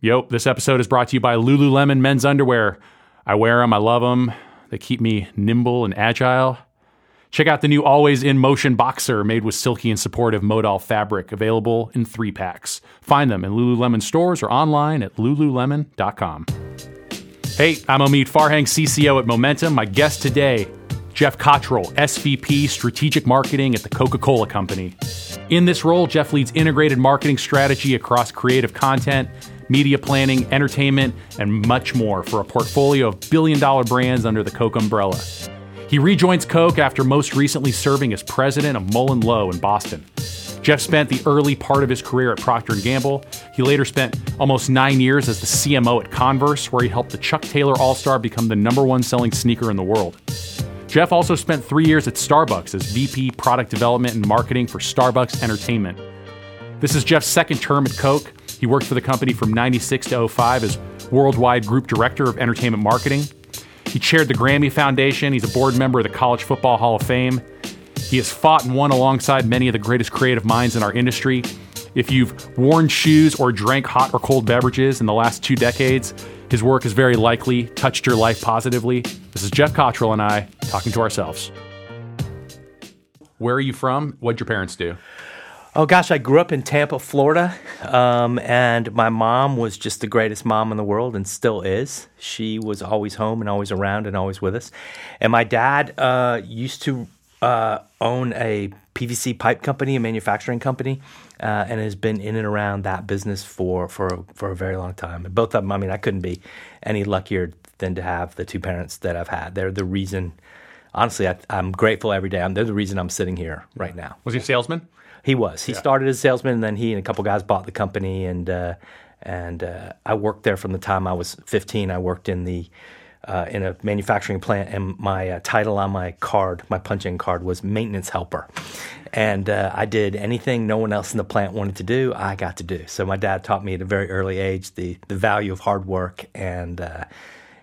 Yep, this episode is brought to you by Lululemon men's underwear. I wear them, I love them. They keep me nimble and agile. Check out the new Always in Motion boxer made with silky and supportive modal fabric, available in three packs. Find them in Lululemon stores or online at lululemon.com. Hey, I'm Omid Farhang, CCO at Momentum. My guest today, Geoff Cottrill, SVP Strategic Marketing at the Coca Cola Company. In this role, Geoff leads integrated marketing strategy across creative content, media planning, entertainment, and much more for a portfolio of billion dollar brands under the Coke umbrella. He rejoins Coke after most recently serving as president of Mullen Lowe in Boston. Geoff spent the early part of his career at Procter & Gamble. He later spent almost nine years as the CMO at Converse, where he helped the Chuck Taylor All-Star become the number one selling sneaker in the world. Geoff also spent three years at Starbucks as VP Product Development and Marketing for Starbucks Entertainment. This is Geoff's second term at Coke. He worked for the company from 96 to 05 as Worldwide Group Director of Entertainment Marketing. He chaired the Grammy Foundation. He's a board member of the College Football Hall of Fame. He has fought and won alongside many of the greatest creative minds in our industry. If you've worn shoes or drank hot or cold beverages in the last two decades, his work has very likely touched your life positively. This is Geoff Cottrill and I talking to ourselves. Where are you from? What'd your parents do? Oh gosh, I grew up in Tampa, Florida, um, and my mom was just the greatest mom in the world, and still is. She was always home and always around and always with us. And my dad uh, used to uh, own a PVC pipe company, a manufacturing company, uh, and has been in and around that business for for for a very long time. And both of them, I mean, I couldn't be any luckier than to have the two parents that I've had. They're the reason. Honestly, I, am grateful every day. I'm, they're the reason I'm sitting here right now. Was he a salesman? He was. He yeah. started as a salesman, and then he and a couple guys bought the company, and uh, and uh, I worked there from the time I was 15. I worked in the uh, in a manufacturing plant, and my uh, title on my card, my punch-in card, was maintenance helper. And uh, I did anything no one else in the plant wanted to do, I got to do. So my dad taught me at a very early age the the value of hard work and uh,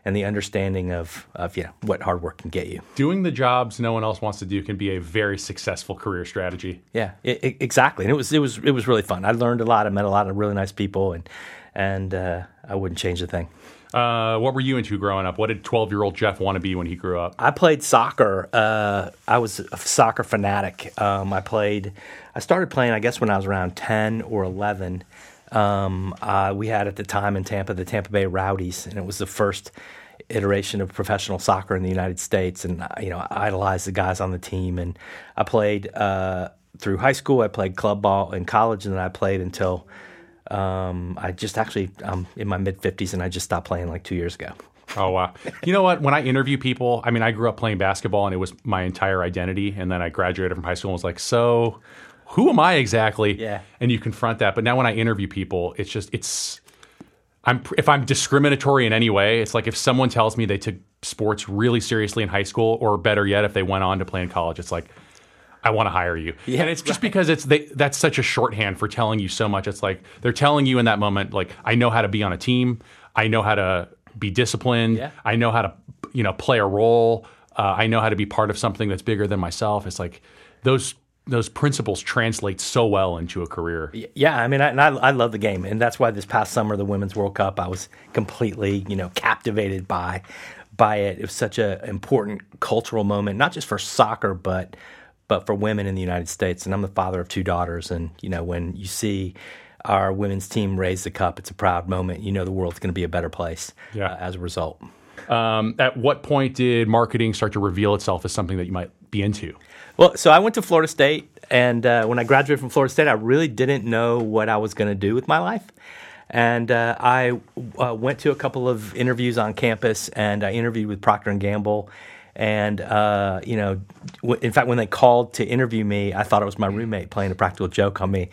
and the understanding of, of you know, what hard work can get you. Doing the jobs no one else wants to do can be a very successful career strategy. Yeah, it, it, exactly. And it was it was it was really fun. I learned a lot. I met a lot of really nice people, and and uh, I wouldn't change a thing. Uh, what were you into growing up? What did 12 year old Geoff want to be when he grew up? I played soccer. Uh, I was a soccer fanatic. Um, I played, I started playing, I guess, when I was around 10 or 11. Um, uh, we had at the time in Tampa the Tampa Bay Rowdies, and it was the first iteration of professional soccer in the United States. And you know, I idolized the guys on the team. And I played uh, through high school. I played club ball in college, and then I played until um, I just actually I'm in my mid fifties, and I just stopped playing like two years ago. Oh wow! You know what? When I interview people, I mean, I grew up playing basketball, and it was my entire identity. And then I graduated from high school and was like, so who am I exactly? Yeah. And you confront that. But now when I interview people, it's just it's I'm if I'm discriminatory in any way, it's like if someone tells me they took sports really seriously in high school, or better yet, if they went on to play in college, it's like I want to hire you. Yeah, and it's just right. because it's they, that's such a shorthand for telling you so much. It's like they're telling you in that moment, like I know how to be on a team, I know how to be disciplined, yeah. I know how to you know play a role, uh, I know how to be part of something that's bigger than myself. It's like those those principles translate so well into a career. Yeah, I mean, I, and I, I love the game, and that's why this past summer, the Women's World Cup, I was completely, you know, captivated by by it. It was such an important cultural moment, not just for soccer, but but for women in the United States. And I'm the father of two daughters, and you know, when you see our women's team raise the cup, it's a proud moment. You know, the world's going to be a better place yeah. uh, as a result. Um, at what point did marketing start to reveal itself as something that you might be into? Well, so I went to Florida State, and uh, when I graduated from Florida State, I really didn't know what I was going to do with my life. And uh, I uh, went to a couple of interviews on campus, and I interviewed with Procter and Gamble. And uh, you know, w- in fact, when they called to interview me, I thought it was my roommate playing a practical joke on me.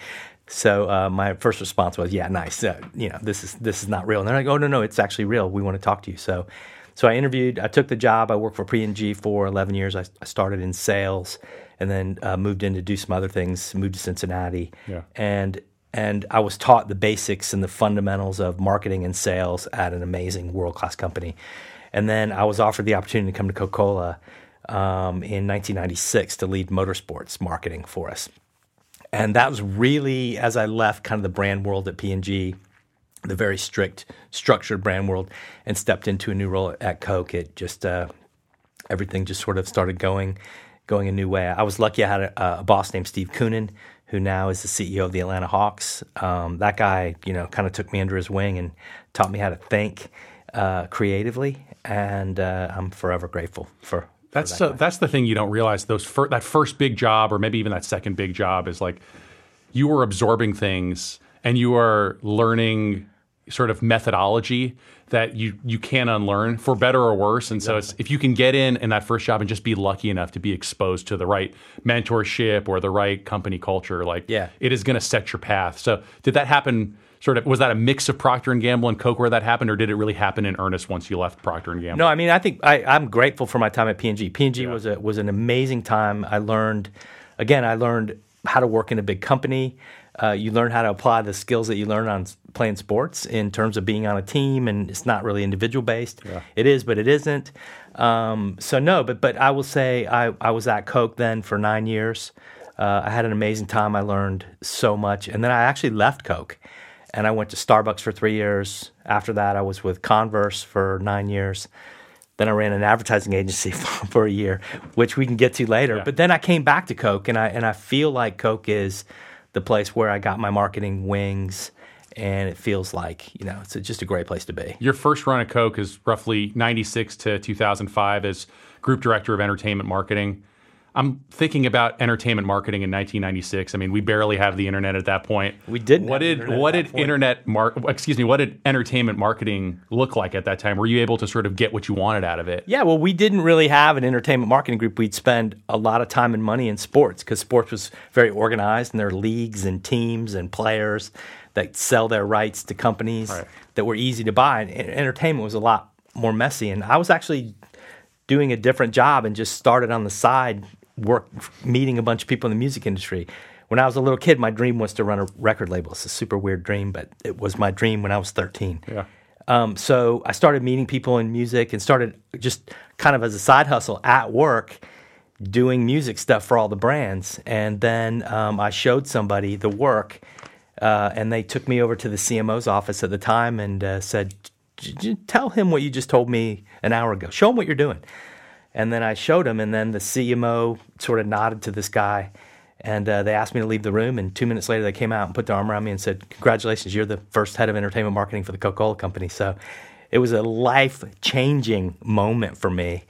So uh, my first response was, "Yeah, nice. Uh, you know, this is this is not real." And they're like, "Oh no, no, it's actually real. We want to talk to you." So so I interviewed, I took the job. I worked for P&G for 11 years. I, I started in sales and then uh, moved in to do some other things, moved to Cincinnati. Yeah. And and I was taught the basics and the fundamentals of marketing and sales at an amazing world class company. And then I was offered the opportunity to come to Coca Cola um, in 1996 to lead motorsports marketing for us. And that was really, as I left kind of the brand world at P&G, the very strict, structured brand world, and stepped into a new role at Coke. It just uh, everything just sort of started going going a new way. I was lucky; I had a, a boss named Steve Koonin, who now is the CEO of the Atlanta Hawks. Um, that guy, you know, kind of took me under his wing and taught me how to think uh, creatively, and uh, I'm forever grateful for. That's that so, guy. that's the thing you don't realize. Those fir- that first big job, or maybe even that second big job, is like you are absorbing things and you are learning sort of methodology that you you can unlearn for better or worse. And so it's if you can get in in that first job and just be lucky enough to be exposed to the right mentorship or the right company culture, like Yeah. it is going to set your path. So did that happen? Sort of was that a mix of Procter and Gamble and Coke where that happened, or did it really happen in earnest once you left Procter and Gamble? No, I mean I think I, I'm grateful for my time at P&G. P&G was a was an amazing time. I learned, again, I learned how to work in a big company. Uh, you learn how to apply the skills that you learn on playing sports in terms of being on a team, and it's not really individual based. It is, but it isn't. Um, so no, but but I will say I, I was at Coke then for nine years. Uh, I had an amazing time. I learned so much, and then I actually left Coke and I went to Starbucks for three years. After that, I was with Converse for nine years. Then I ran an advertising agency for, for a year, which we can get to later. Yeah. But then I came back to Coke, and I and I feel like Coke is the place where I got my marketing wings, and it feels like you know it's a, just a great place to be. Your first run at Coke is roughly 96 to 2005 as group director of entertainment marketing. I'm thinking about entertainment marketing in 1996. I mean, we barely have the internet at that point. We didn't What did internet what did point. internet mar- excuse me, what did entertainment marketing look like at that time? Were you able to sort of get what you wanted out of it? Yeah, well, we didn't really have an entertainment marketing group. We'd spend a lot of time and money in sports because sports was very organized and there are leagues and teams and players that sell their rights to companies Right. that were easy to buy. And entertainment was a lot more messy. And I was actually doing a different job and just started on the side, work meeting a bunch of people in the music industry. When I was a little kid, my dream was to run a record label. It's a super weird dream, but it was my dream when I was 13. Yeah. Um, so I started meeting people in music and started just kind of as a side hustle at work doing music stuff for all the brands. And then um, I showed somebody the work, uh, and they took me over to the CMO's office at the time and uh, said, "J- j- Tell him what you just told me an hour ago. Show him what you're doing. And then I showed him, and then the CMO sort of nodded to this guy. And uh, they asked me to leave the room. And two minutes later, they came out and put their arm around me and said, Congratulations, you're the first head of entertainment marketing for the Coca Cola Company. So it was a life changing moment for me.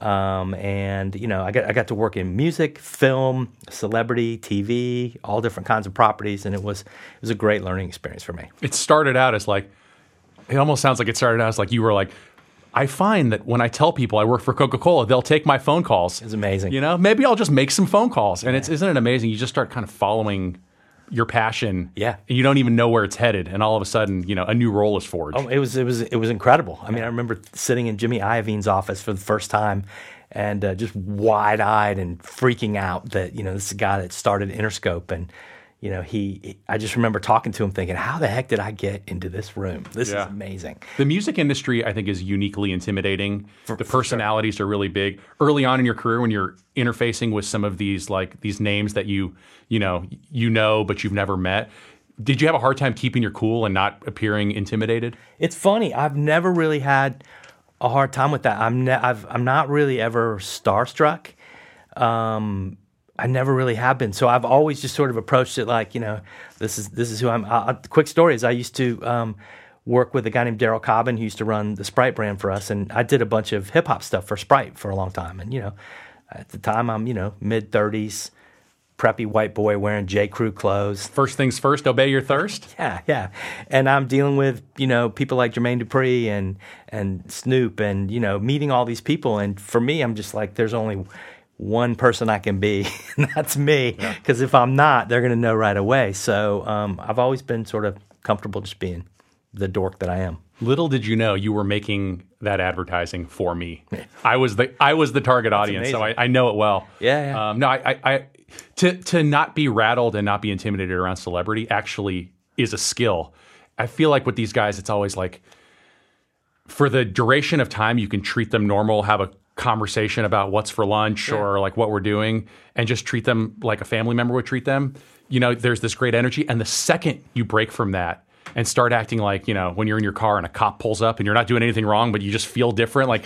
Um, and, you know, I got, I got to work in music, film, celebrity, TV, all different kinds of properties. And it was, it was a great learning experience for me. It started out as like it almost sounds like it started out as like you were like I find that when I tell people I work for Coca-Cola, they'll take my phone calls. It's amazing. You know, maybe I'll just make some phone calls. And it's isn't it amazing? You just start kind of following your passion. Yeah. And you don't even know where it's headed. And all of a sudden, you know, a new role is forged. Oh, it was it was it was incredible. I mean, I remember sitting in Jimmy Iovine's office for the first time, and uh, just wide eyed and freaking out that you know this is a guy that started Interscope, and you know he, he- I just remember talking to him, thinking, how the heck did I get into this room? This Yeah. is amazing. The music industry, I think, is uniquely intimidating. the personalities are really big. Early on in your career, when you're interfacing with some of these like these names that you you know you know but you've never met, did you have a hard time keeping your cool and not appearing intimidated? It's funny. I've never really had a hard time with that. I'm ne- I've, I'm not really ever starstruck. Um, I never really have been. So I've always just sort of approached it like, you know, this is this is who I'm. Uh, quick story is I used to um, work with a guy named Daryl Cobbin who used to run the Sprite brand for us, and I did a bunch of hip hop stuff for Sprite for a long time. And you know, at the time I'm you know mid thirties, preppy white boy wearing J Crew clothes. First things first, obey your thirst. Yeah, yeah. And I'm dealing with, you know, people like Jermaine Dupri and and Snoop and, you know, meeting all these people. And for me, I'm just like, there's only one person I can be, and that's me. Because if I'm not, they're going to know right away. So um, I've always been sort of comfortable just being the dork that I am. Little did you know you were making that advertising for me. I was the I was the target audience, so I. I know it well. Yeah, yeah. Um, no, I, I, I to to not be rattled and not be intimidated around celebrity actually is a skill. I feel like with these guys, it's always like for the duration of time, you can treat them normal, have a conversation about what's for lunch or like what we're doing, and just treat them like a family member would treat them. You know, there's this great energy, and the second you break from that, and start acting like you know when you're in your car and a cop pulls up and you're not doing anything wrong, but you just feel different, like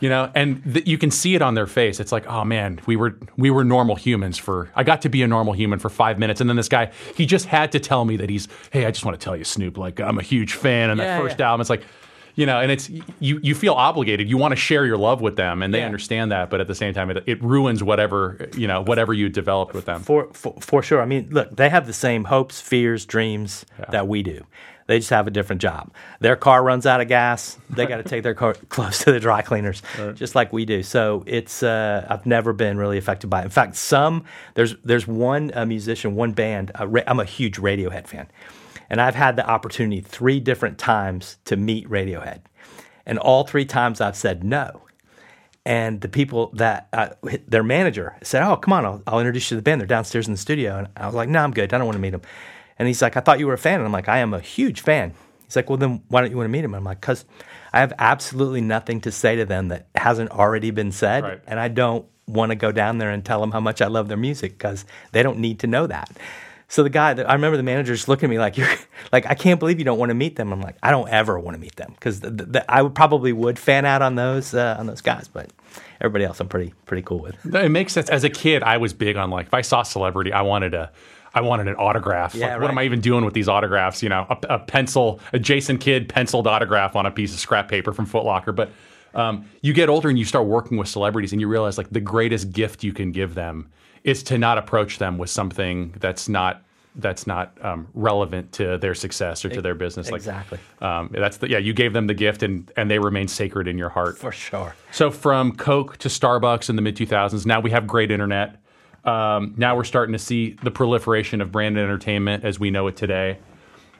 you know, and th- you can see it on their face. It's like, oh man, we were we were normal humans for. I got to be a normal human for five minutes, and then this guy, he just had to tell me that he's, hey, I just want to tell you, Snoop, like I'm a huge fan, and Yeah, that first yeah. album, it's like. You know, and it's you. You feel obligated. You want to share your love with them, and they Yeah. understand that. But at the same time, it, it ruins whatever you know, whatever you developed with them. For, for for sure. I mean, look, they have the same hopes, fears, dreams that we do. They just have a different job. Their car runs out of gas. They got to take their car close to the dry cleaners, just like we do. So it's uh, I've never been really affected by it. In fact, some there's there's one uh, musician, one band. Uh, ra- I'm a huge Radiohead fan, and I've had the opportunity three different times to meet Radiohead, and all three times I've said no. And the people that uh, their manager said, "Oh, come on, I'll, I'll introduce you to the band. They're downstairs in the studio." And I was like, "No, I'm good. I don't want to meet them." And he's like, "I thought you were a fan." And I'm like, "I am a huge fan." He's like, "Well, then why don't you want to meet him?" And I'm like, "Cause I have absolutely nothing to say to them that hasn't already been said, Right. and I don't want to go down there and tell them how much I love their music because they don't need to know that." So the guy, I remember the manager just looking at me like, "You're like, I can't believe you don't want to meet them." I'm like, "I don't ever want to meet them because the, the, I would probably would fan out on those uh, on those guys, but everybody else I'm pretty pretty cool with." It makes sense. As a kid, I was big on like if I saw a celebrity, I wanted a, I wanted an autograph. Yeah, like, right. What am I even doing with these autographs? You know, a, a pencil, a Jason Kidd penciled autograph on a piece of scrap paper from Foot Locker. But um, you get older and you start working with celebrities, and you realize like the greatest gift you can give them is to not approach them with something that's not that's not um, relevant to their success or to their business. Like, Exactly. Um, that's the yeah. You gave them the gift, and and they remain sacred in your heart. For sure. So from Coke to Starbucks in the mid 2000s, now we have great internet. Um, now we're starting to see the proliferation of branded entertainment as we know it today.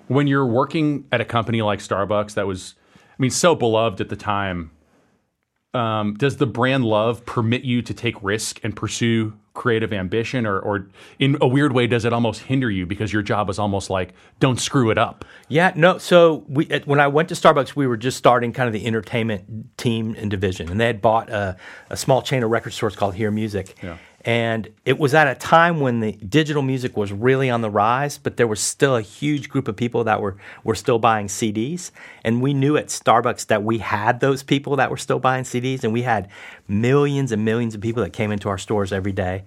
When you're working at a company like Starbucks, that was, I mean, so beloved at the time. Um, does the brand love permit you to take risk and pursue creative ambition, or, or in a weird way, does it almost hinder you because your job is almost like don't screw it up? Yeah, no. So we, at- when I went to Starbucks, we were just starting kind of the entertainment team and division, and they had bought a, a small chain of record stores called Hear Music. Yeah. And it was at a time when the digital music was really on the rise, but there was still a huge group of people that were, were still buying CDs. And we knew at Starbucks that we had those people that were still buying CDs, and we had millions and millions of people that came into our stores every day.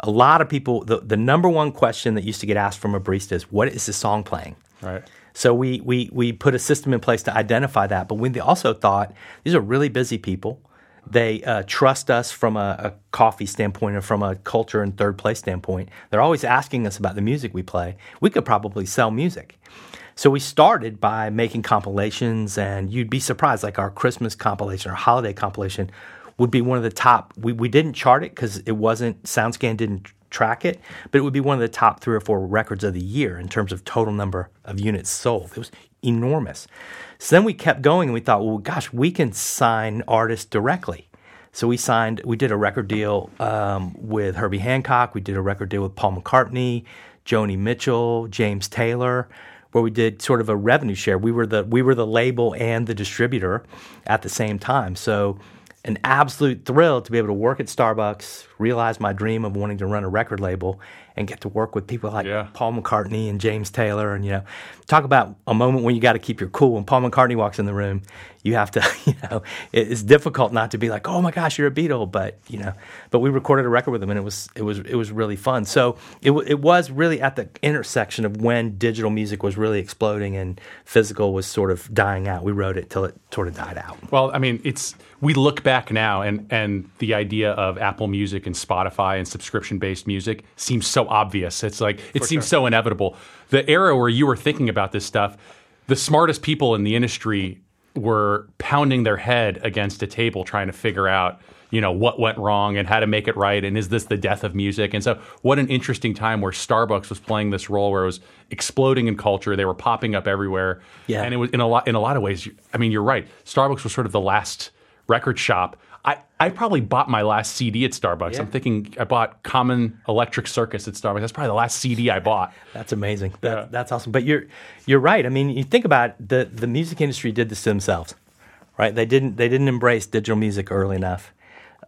A lot of people, the, the number one question that used to get asked from a barista is, What is the song playing? Right. So we, we, we put a system in place to identify that. But we also thought these are really busy people. They uh, trust us from a, a coffee standpoint or from a culture and third place standpoint. They're always asking us about the music we play. We could probably sell music. So we started by making compilations, and you'd be surprised. Like our Christmas compilation or holiday compilation would be one of the top. We, we didn't chart it because it wasn't SoundScan didn't track it, but it would be one of the top three or four records of the year in terms of total number of units sold. It was enormous. So then we kept going and we thought, well, gosh, we can sign artists directly. So we signed, we did a record deal um, with Herbie Hancock. We did a record deal with Paul McCartney, Joni Mitchell, James Taylor, where we did sort of a revenue share. We were the we were the label and the distributor at the same time. So an absolute thrill to be able to work at Starbucks, realize my dream of wanting to run a record label, and get to work with people like Yeah. Paul McCartney and James Taylor. And, you know, talk about a moment when you got to keep your cool. When Paul McCartney walks in the room, you have to, you know, it's difficult not to be like, oh my gosh, you're a Beatle. But, you know, but we recorded a record with them, and it was, it was, it was really fun. So it, it was really at the intersection of when digital music was really exploding and physical was sort of dying out. We wrote it till it sort of died out. Well, I mean, it's we look back now, and and the idea of Apple Music and Spotify and subscription based music seems so obvious. It's like it seems so inevitable. The era where you were thinking about this stuff, the smartest people in the industry were pounding their head against a table trying to figure out you know what went wrong and how to make it right and is this the death of music and so what an interesting time where starbucks was playing this role where it was exploding in culture they were popping up everywhere Yeah. and it was in a lot in a lot of ways. I mean, you're right. Starbucks was sort of the last record shop. I, I probably bought my last CD at Starbucks. Yeah. I'm thinking I bought Common Electric Circus at Starbucks. That's probably the last CD I bought. That's amazing. That, Yeah. That's awesome. But you're you're right. I mean, you think about it, the the music industry did this to themselves, right? They didn't they didn't embrace digital music early enough.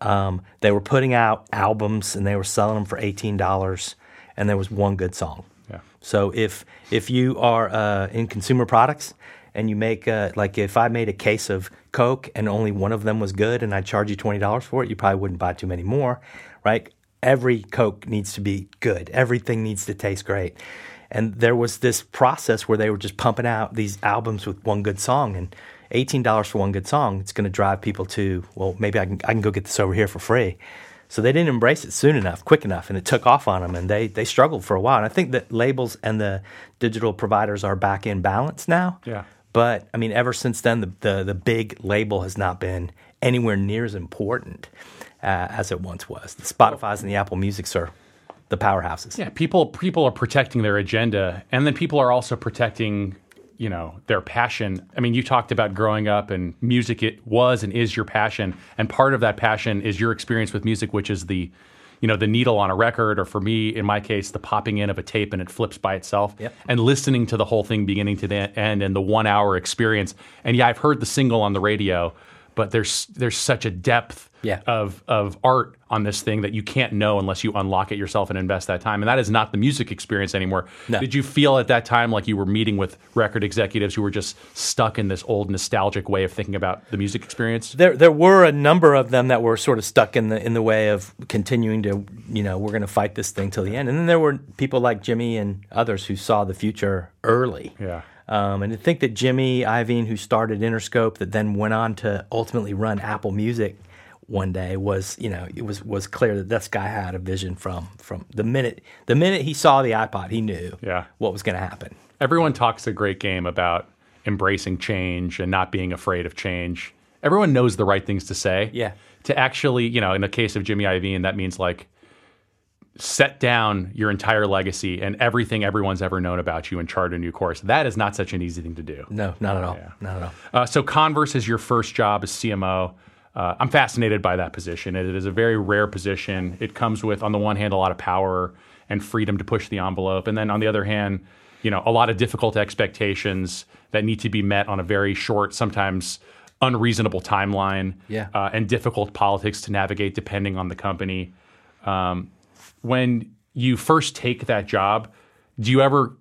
Um, they were putting out albums and they were selling them for eighteen dollars, and there was one good song. Yeah. So if if you are uh, in consumer products and you make uh, like if I made a case of Coke and only one of them was good and I charge you twenty dollars for it, you probably wouldn't buy too many more, right? Every Coke needs to be good. Everything needs to taste great. And there was this process where they were just pumping out these albums with one good song and eighteen dollars for one good song. It's going to drive people to well, maybe I can I can go get this over here for free. So they didn't embrace it soon enough, quick enough, and it took off on them, and they they struggled for a while. And I think that labels and the digital providers are back in balance now. Yeah. But I mean, ever since then, the the, the big label has not been anywhere near as important uh, as it once was. The Spotify's and the Apple Musics are the powerhouses. Yeah, people people are protecting their agenda, and then people are also protecting, you know, their passion. I mean, you talked about growing up, and music it was and is your passion, and part of that passion is your experience with music, which is the, you know, the needle on a record, or for me, in my case, the popping in of a tape and it flips by itself, Yep. and listening to the whole thing beginning to the end, and the one hour experience. And yeah, I've heard the single on the radio, but there's there's such a depth Yeah. of of art on this thing that you can't know unless you unlock it yourself and invest that time. And that is not the music experience anymore. No. Did you feel at that time like you were meeting with record executives who were just stuck in this old nostalgic way of thinking about the music experience? There, there were a number of them that were sort of stuck in the in the way of continuing to, you know, we're going to fight this thing till the end. And then there were people like Jimmy and others who saw the future early. Yeah. Um, and to think that Jimmy Iovine, who started Interscope, that then went on to ultimately run Apple Music one day, was you know it was was clear that this guy had a vision from from the minute the minute he saw the iPod, he knew Yeah. what was going to happen. Everyone talks a great game about embracing change and not being afraid of change. Everyone knows the right things to say. Yeah. To actually, you know, in the case of Jimmy Iovine, that means like set down your entire legacy and everything everyone's ever known about you and chart a new course. That is not such an easy thing to do. No, not at all. Not at all. Uh, so Converse is your first job as CMO. Uh, I'm fascinated by that position. It is a very rare position. It comes with, on the one hand, a lot of power and freedom to push the envelope, and then on the other hand, you know, a lot of difficult expectations that need to be met on a very short, sometimes unreasonable timeline, Yeah. uh, and difficult politics to navigate depending on the company. Um, when you first take that job, do you ever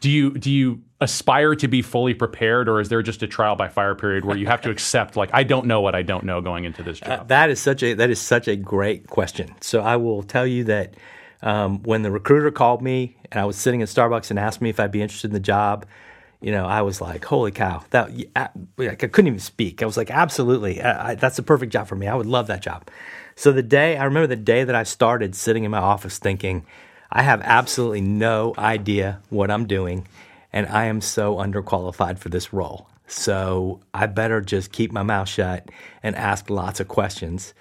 do you do you aspire to be fully prepared, or is there just a trial by fire period where you have to accept like I don't know what I don't know going into this job? That is such a that is such a great question. So I will tell you that um, when the recruiter called me and I was sitting at Starbucks and asked me if I'd be interested in the job, you know, I was like, "Holy cow!" That I, I couldn't even speak. I was like, "Absolutely, I, I, that's the perfect job for me. I would love that job." So the day I remember the day that I started sitting in my office thinking, "I have absolutely no idea what I'm doing, and I am so underqualified for this role." So I better just keep my mouth shut and ask lots of questions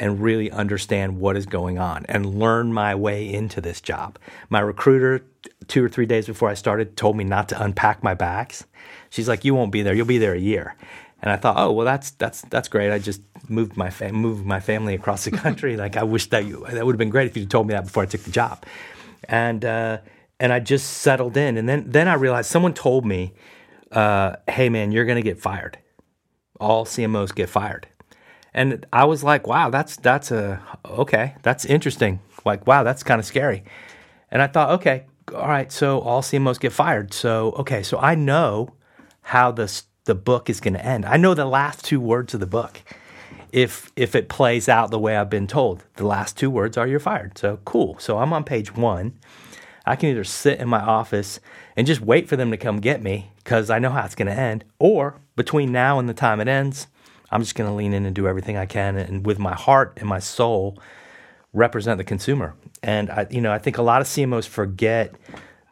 and really understand what is going on and learn my way into this job. My recruiter, two or three days before I started, told me not to unpack my bags. She's like, "You won't be there. You'll be there a year." And I thought, "Oh, well, that's that's that's great. I just moved my fam- moved my family across the country. like I wish that you that would have been great if you told me that before I took the job." And uh, and I just settled in, and then then I realized someone told me, uh, "Hey, man, you're going to get fired. All CMOs get fired." And I was like, wow, that's that's a okay, that's interesting. Like, wow, that's kind of scary. And I thought, okay, all right, so all CMOs get fired. So okay, so I know how the the book is going to end. I know the last two words of the book. If if it plays out the way I've been told, the last two words are you're fired. So cool. So I'm on page one. I can either sit in my office and just wait for them to come get me because I know how it's going to end, or between now and the time it ends, I'm just going to lean in and do everything I can, and with my heart and my soul, represent the consumer. And I, you know, I think a lot of CMOs forget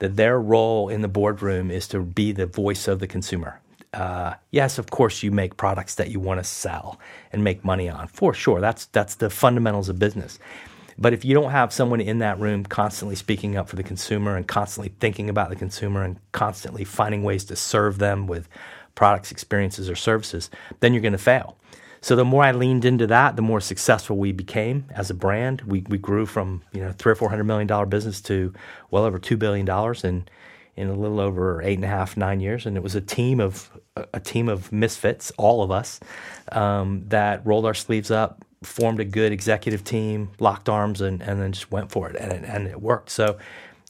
that their role in the boardroom is to be the voice of the consumer. Uh, yes, of course, you make products that you want to sell and make money on, for sure. That's that's the fundamentals of business. But if you don't have someone in that room constantly speaking up for the consumer and constantly thinking about the consumer and constantly finding ways to serve them with products, experiences, or services, then you're going to fail. So the more I leaned into that, the more successful we became as a brand. We, we grew from you know three or four hundred million dollar business to well over two billion dollars in in a little over eight and a half nine years, and it was a team of a, team of misfits, all of us, um, that rolled our sleeves up, formed a good executive team, locked arms, and and then just went for it, and and it worked. So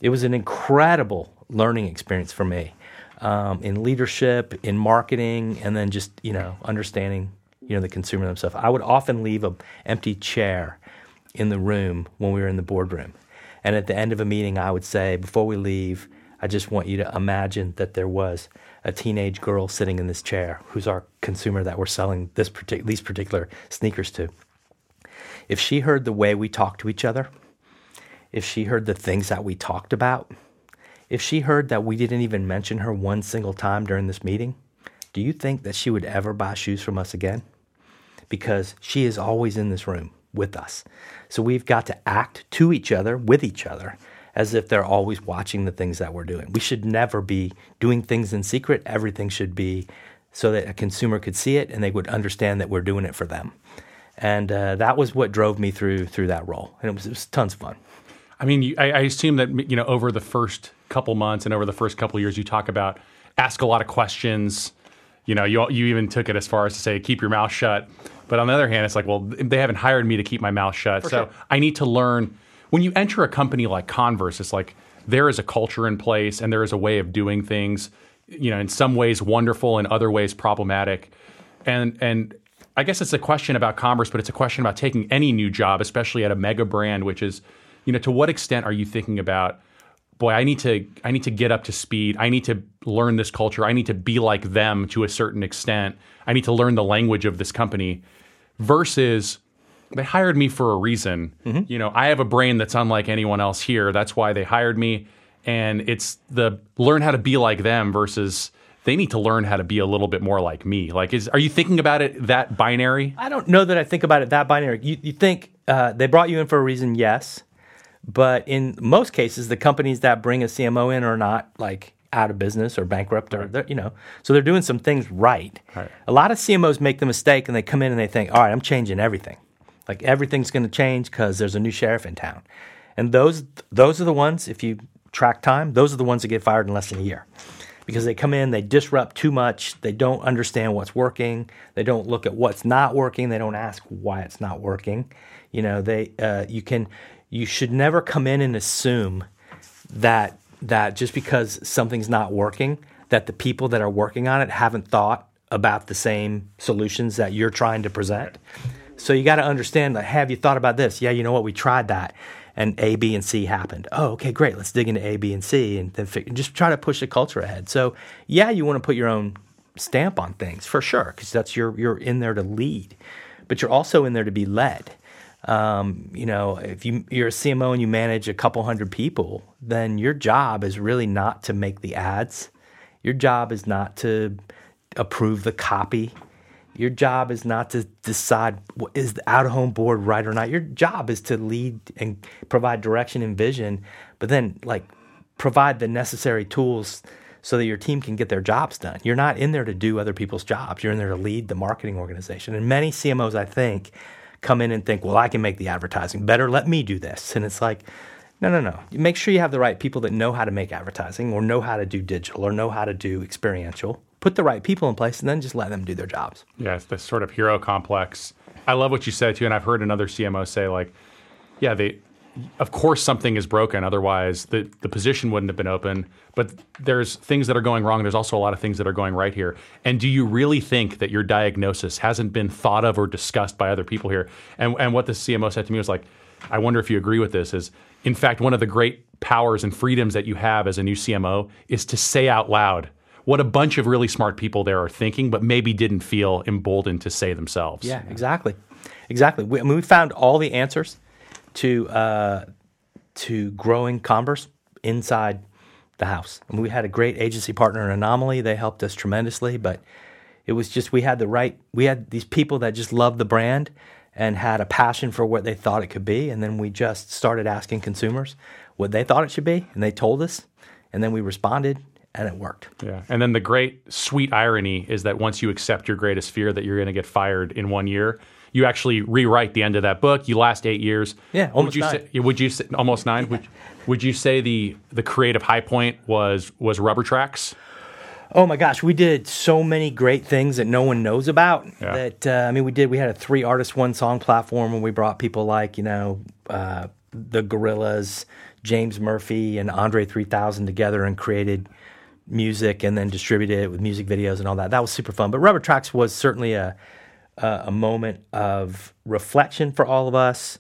it was an incredible learning experience for me um, in leadership, in marketing, and then just you know understanding you know the consumer themselves. I would often leave an empty chair in the room when we were in the boardroom, and at the end of a meeting, I would say, before we leave, I just want you to imagine that there was a teenage girl sitting in this chair who's our consumer that we're selling this partic- these particular sneakers to. If she heard the way we talk to each other, if she heard the things that we talked about, if she heard that we didn't even mention her one single time during this meeting, do you think that she would ever buy shoes from us again? Because she is always in this room with us. So we've got to act to each other, with each other, as if they're always watching the things that we're doing. We should never be doing things in secret. Everything should be so that a consumer could see it and they would understand that we're doing it for them. And uh, that was what drove me through through that role, and it was, it was tons of fun. I mean, you, I, I assume that you know over the first couple months and over the first couple years, you talk about ask a lot of questions. You know, you you even took it as far as to say keep your mouth shut. But on the other hand, it's like, well, they haven't hired me to keep my mouth shut, For so sure. I need to learn. When you enter a company like Converse, it's like there is a culture in place and there is a way of doing things. You know, in some ways wonderful, in other ways problematic, and and I guess it's a question about commerce, but it's a question about taking any new job, especially at a mega brand, which is, you know, to what extent are you thinking about, boy, I need to I need to get up to speed. I need to learn this culture. I need to be like them to a certain extent. I need to learn the language of this company versus they hired me for a reason. You know, I have a brain that's unlike anyone else here. That's why they hired me. And it's the learn how to be like them versus they need to learn how to be a little bit more like me. Like, is are you thinking about it that binary? I don't know that I think about it that binary. You, you think uh, they brought you in for a reason, yes, but in most cases, the companies that bring a CMO in are not like out of business or bankrupt or they're, you know, so they're doing some things right. Right. A lot of CMOs make the mistake and they come in and they think, all right, I'm changing everything, like everything's going to change because there's a new sheriff in town, and those those are the ones. If you track time, those are the ones that get fired in less than a year because they come in, they disrupt too much, they don't understand what's working, they don't look at what's not working, they don't ask why it's not working. You know, they uh, you can you should never come in and assume that that just because something's not working, that the people that are working on it haven't thought about the same solutions that you're trying to present. So you got to understand like, have you thought about this? Yeah, you know what? We tried that, and A, B, and C happened. Oh, okay, great. Let's dig into A, B, and C, and then just try to push the culture ahead. So yeah, you want to put your own stamp on things for sure, because that's your you're in there to lead, but you're also in there to be led. Um, you know, if you you're a CMO and you manage a couple hundred people, then your job is really not to make the ads. Your job is not to approve the copy. Your job is not to decide what is the out of home board right or not. Your job is to lead and provide direction and vision, but then like provide the necessary tools so that your team can get their jobs done. You're not in there to do other people's jobs. You're in there to lead the marketing organization. And many CMOs, I think, come in and think, well, I can make the advertising better. Let me do this. And it's like, no, no, no. Make sure you have the right people that know how to make advertising or know how to do digital or know how to do experiential. Put the right people in place and then just let them do their jobs. Yeah, it's this sort of hero complex. I love what you said too, and I've heard another CMO say like, yeah, they, of course something is broken, otherwise the the position wouldn't have been open. But there's things that are going wrong. There's also a lot of things that are going right here. And do you really think that your diagnosis hasn't been thought of or discussed by other people here? And and what the CMO said to me was like, I wonder if you agree with this. Is in fact one of the great powers and freedoms that you have as a new CMO is to say out loud what a bunch of really smart people there are thinking, but maybe didn't feel emboldened to say themselves. Yeah, exactly, exactly. We, I mean, we found all the answers to uh, to growing Converse inside the house. We had a great agency partner in Anomaly; they helped us tremendously. But it was just we had the right we had these people that just loved the brand and had a passion for what they thought it could be, and then we just started asking consumers what they thought it should be, and they told us, and then we responded, and it worked. Yeah. And then the great sweet irony is that once you accept your greatest fear that you're going to get fired in one year, you actually rewrite the end of that book. You last eight years. Yeah, Would almost you nine. say? Would you say almost nine? Would, would you say the the creative high point was was rubber tracks? Oh my gosh, we did so many great things that no one knows about. Yeah. That uh, I mean, we did. We had a three artist, one song platform, and we brought people like you know uh, the Gorillaz, James Murphy and Andre 3000 together and created music and then distributed it with music videos and all that. That was super fun. But Rubber Tracks was certainly a a, a moment of reflection for all of us.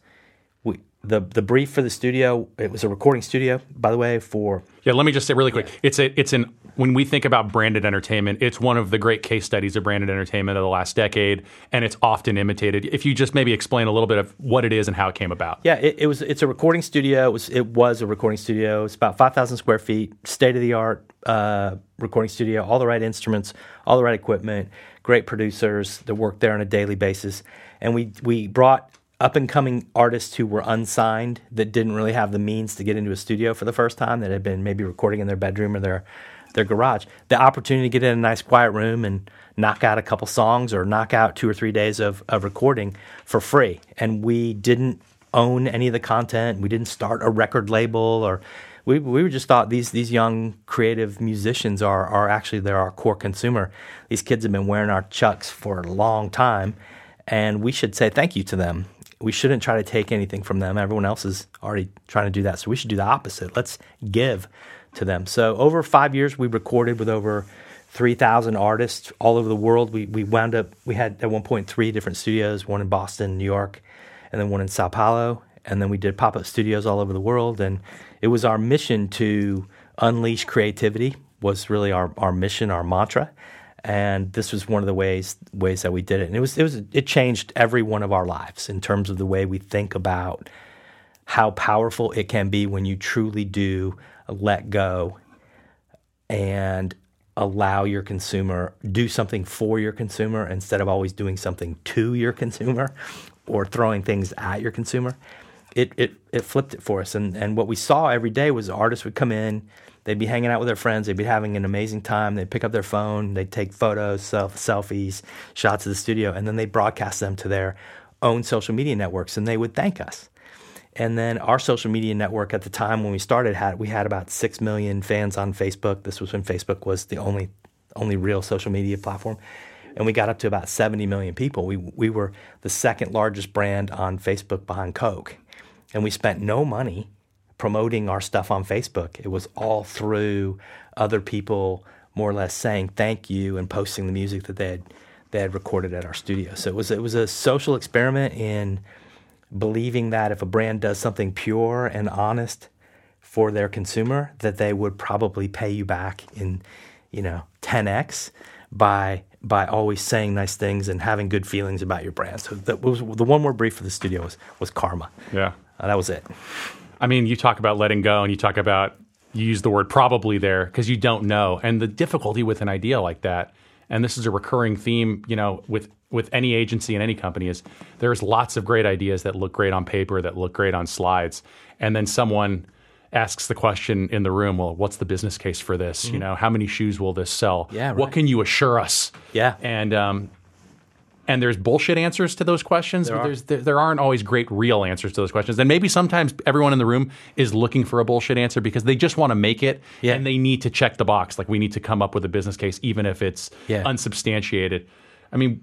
We, the the brief for the studio it was a recording studio by the way for Yeah, let me just say really quick. It's a it's an when we think about branded entertainment, it's one of the great case studies of branded entertainment of the last decade, and it's often imitated. If you just maybe explain a little bit of what it is and how it came about. Yeah, it, it was. It's a recording studio. It was. It was a recording studio. It's about five thousand square feet, state of the art uh, recording studio. All the right instruments, all the right equipment, great producers that work there on a daily basis, and we we brought up and coming artists who were unsigned that didn't really have the means to get into a studio for the first time that had been maybe recording in their bedroom or their their garage. The opportunity to get in a nice quiet room and knock out a couple songs or knock out two or three days of, of recording for free. And we didn't own any of the content. We didn't start a record label or we, we just thought these these young creative musicians are are actually they're our core consumer. These kids have been wearing our chucks for a long time and we should say thank you to them. We shouldn't try to take anything from them. Everyone else is already trying to do that. So we should do the opposite. Let's give to them. So over five years, we recorded with over 3,000 artists all over the world. We, we wound up, we had at one point three different studios, one in Boston, New York, and then one in Sao Paulo. And then we did pop up studios all over the world. And it was our mission to unleash creativity, was really our, our mission, our mantra. And this was one of the ways ways that we did it. And it was it was it changed every one of our lives in terms of the way we think about how powerful it can be when you truly do let go and allow your consumer do something for your consumer instead of always doing something to your consumer or throwing things at your consumer it, it, it flipped it for us and, and what we saw every day was the artists would come in they'd be hanging out with their friends they'd be having an amazing time they'd pick up their phone they'd take photos self, selfies shots of the studio and then they broadcast them to their own social media networks and they would thank us and then our social media network at the time when we started had we had about six million fans on Facebook. This was when Facebook was the only only real social media platform. And we got up to about 70 million people. We we were the second largest brand on Facebook behind Coke. And we spent no money promoting our stuff on Facebook. It was all through other people more or less saying thank you and posting the music that they had they had recorded at our studio. So it was it was a social experiment in believing that if a brand does something pure and honest for their consumer, that they would probably pay you back in, you know, 10x by by always saying nice things and having good feelings about your brand. So that was the one more brief for the studio was was karma. Yeah. Uh, that was it. I mean, you talk about letting go and you talk about you use the word probably there because you don't know. And the difficulty with an idea like that, and this is a recurring theme, you know, with with any agency and any company is there's lots of great ideas that look great on paper, that look great on slides, and then someone asks the question in the room, well, what's the business case for this? You know, how many shoes will this sell? Yeah, What can you assure us? Yeah. And um, and there's bullshit answers to those questions. but are. There's there, there aren't always great real answers to those questions. And maybe sometimes everyone in the room is looking for a bullshit answer because they just want to make it Yeah. and they need to check the box. Like we need to come up with a business case, even if it's Yeah. unsubstantiated. I mean,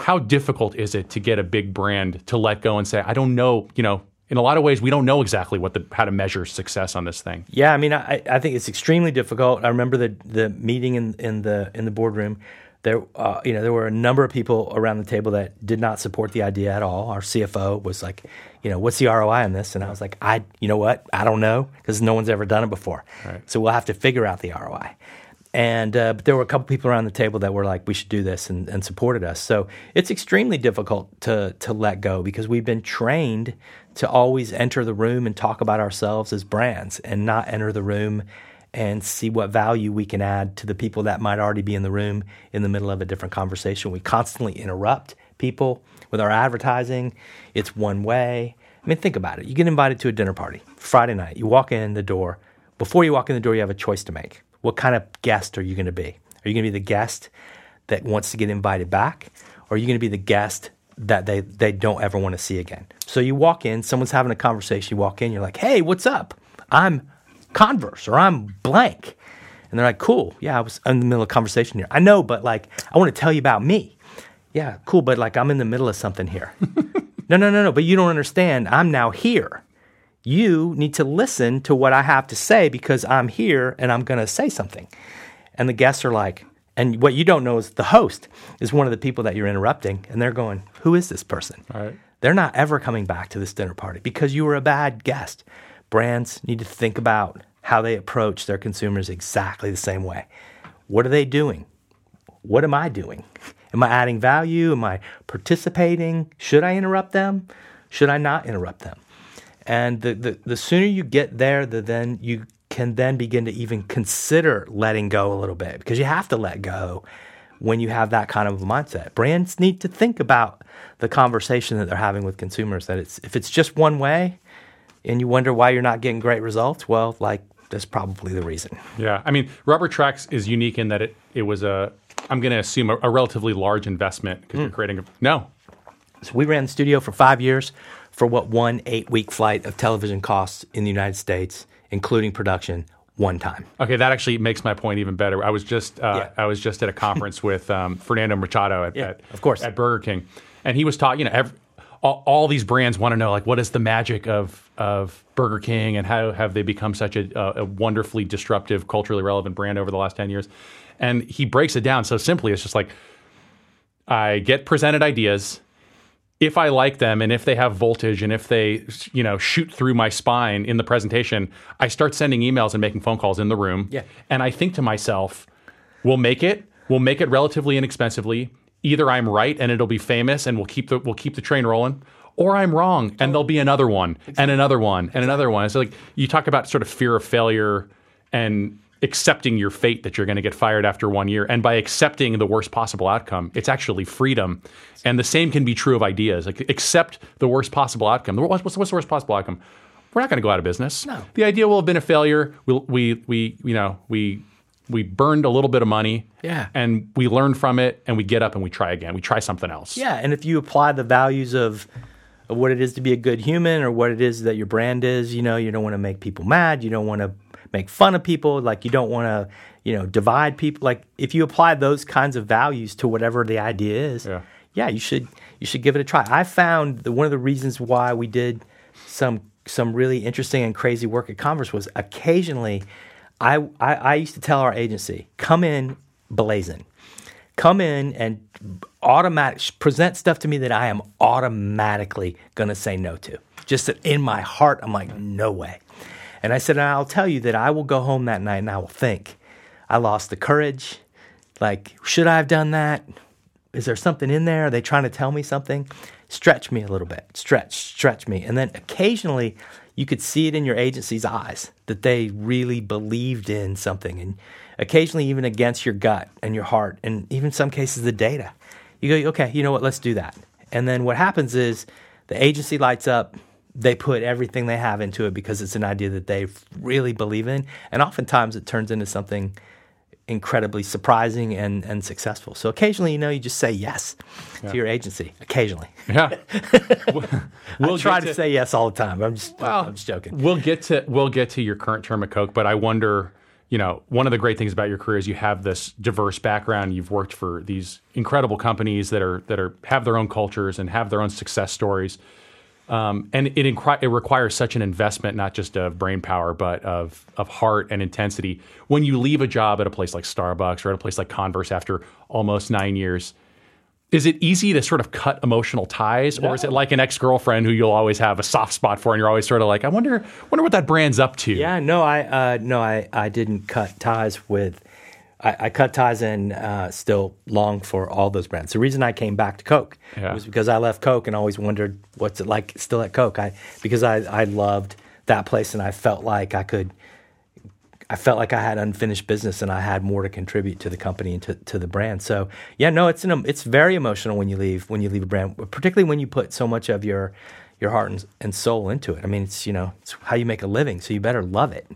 how difficult is it to get a big brand to let go and say, I don't know, you know, in a lot of ways, we don't know exactly what the how to measure success on this thing. Yeah, I mean, I, I think it's extremely difficult. I remember the the meeting in, in the in the boardroom. There, uh, you know, there were a number of people around the table that did not support the idea at all. Our CFO was like, you know, what's the ROI on this? And I was like, I, you know what, I don't know because no one's ever done it before. Right. So we'll have to figure out the ROI. And uh, but there were a couple people around the table that were like, we should do this and, and supported us. So it's extremely difficult to to let go because we've been trained to always enter the room and talk about ourselves as brands and not enter the room and see what value we can add to the people that might already be in the room in the middle of a different conversation. We constantly interrupt people with our advertising. It's one way. I mean, think about it. You get invited to a dinner party Friday night. You walk in the door. Before you walk in the door, you have a choice to make. What kind of guest are you going to be? Are you going to be the guest that wants to get invited back? Or are you going to be the guest that they, they don't ever want to see again? So you walk in, someone's having a conversation. You walk in, you're like, hey, what's up? I'm Converse or I'm blank. And they're like, cool. Yeah, I was in the middle of a conversation here. I know, but like, I want to tell you about me. Yeah, cool, but like, I'm in the middle of something here. no, no, no, no, but you don't understand. I'm now here. You need to listen to what I have to say because I'm here and I'm going to say something. And the guests are like, and what you don't know is the host is one of the people that you're interrupting, and they're going, Who is this person? Right. They're not ever coming back to this dinner party because you were a bad guest. Brands need to think about how they approach their consumers exactly the same way. What are they doing? What am I doing? Am I adding value? Am I participating? Should I interrupt them? Should I not interrupt them? And the, the, the sooner you get there, the then you can then begin to even consider letting go a little bit because you have to let go when you have that kind of a mindset. Brands need to think about the conversation that they're having with consumers that it's if it's just one way and you wonder why you're not getting great results, well, like that's probably the reason. Yeah, I mean, Rubber Tracks is unique in that it it was a I'm going to assume a, a, relatively large investment because mm. you're creating a no. So we ran the studio for five years for what one eight week flight of television costs in the United States, including production, one time. Okay, that actually makes my point even better. I was just uh, yeah. I was just at a conference with um, Fernando Machado at, yeah, at, of course at Burger King, and he was talking. You know, every, all, all, these brands want to know like what is the magic of of Burger King and how have they become such a, a wonderfully disruptive, culturally relevant brand over the last ten years. And he breaks it down so simply. It's just like I get presented ideas. If I like them and if they have voltage and if they, you know, shoot through my spine in the presentation, I start sending emails and making phone calls in the room. Yeah. And I think to myself, we'll make it. We'll make it relatively inexpensively. Either I'm right and it'll be famous and we'll keep the we'll keep the train rolling, or I'm wrong and there'll be another one exactly. and another one and exactly. another one. So like you talk about sort of fear of failure and accepting your fate that you're going to get fired after one year. And by accepting the worst possible outcome, it's actually freedom. And the same can be true of ideas. Like accept the worst possible outcome. What's, what's, what's the worst possible outcome? We're not going to go out of business. No. The idea will have been a failure. we we, we, you know, we, we burned a little bit of money. Yeah. And we learn from it and we get up and we try again. We try something else. Yeah. And if you apply the values of, of what it is to be a good human or what it is that your brand is, you know, you don't want to make people mad. You don't want to make fun of people. Like you don't want to, you know, divide people. Like if you apply those kinds of values to whatever the idea is, yeah, yeah you should you should give it a try. I found that one of the reasons why we did some some really interesting and crazy work at Converse was occasionally I, I, I used to tell our agency, come in blazing. Come in and automatic present stuff to me that I am automatically gonna say no to. Just that in my heart, I'm like, no way. And I said, and I'll tell you that I will go home that night and I will think, I lost the courage. Like, should I have done that? Is there something in there? Are they trying to tell me something? Stretch me a little bit. Stretch, stretch me. And then occasionally you could see it in your agency's eyes that they really believed in something. And occasionally, even against your gut and your heart, and even some cases, the data. You go, okay, you know what? Let's do that. And then what happens is the agency lights up they put everything they have into it because it's an idea that they really believe in. And oftentimes it turns into something incredibly surprising and, and successful. So occasionally, you know, you just say yes yeah. to your agency. Occasionally. Yeah. we'll I try to, to, say yes all the time. I'm just, well, I'm just joking. We'll get to, we'll get to your current term at Coke, but I wonder, you know, one of the great things about your career is you have this diverse background. You've worked for these incredible companies that are, that are, have their own cultures and have their own success stories. Um, and it, inqu- it requires such an investment, not just of brain power, but of, of heart and intensity. When you leave a job at a place like Starbucks or at a place like Converse after almost nine years, is it easy to sort of cut emotional ties, no. or is it like an ex girlfriend who you'll always have a soft spot for, and you're always sort of like, I wonder, wonder what that brand's up to? Yeah, no, I uh, no, I, I didn't cut ties with I, I cut ties and uh, still long for all those brands. The reason I came back to Coke yeah. was because I left Coke and always wondered what's it like still at Coke. I because I, I loved that place and I felt like I could. I felt like I had unfinished business and I had more to contribute to the company and to, to the brand. So yeah, no, it's an, it's very emotional when you leave when you leave a brand, particularly when you put so much of your your heart and, and soul into it. I mean, it's you know it's how you make a living, so you better love it.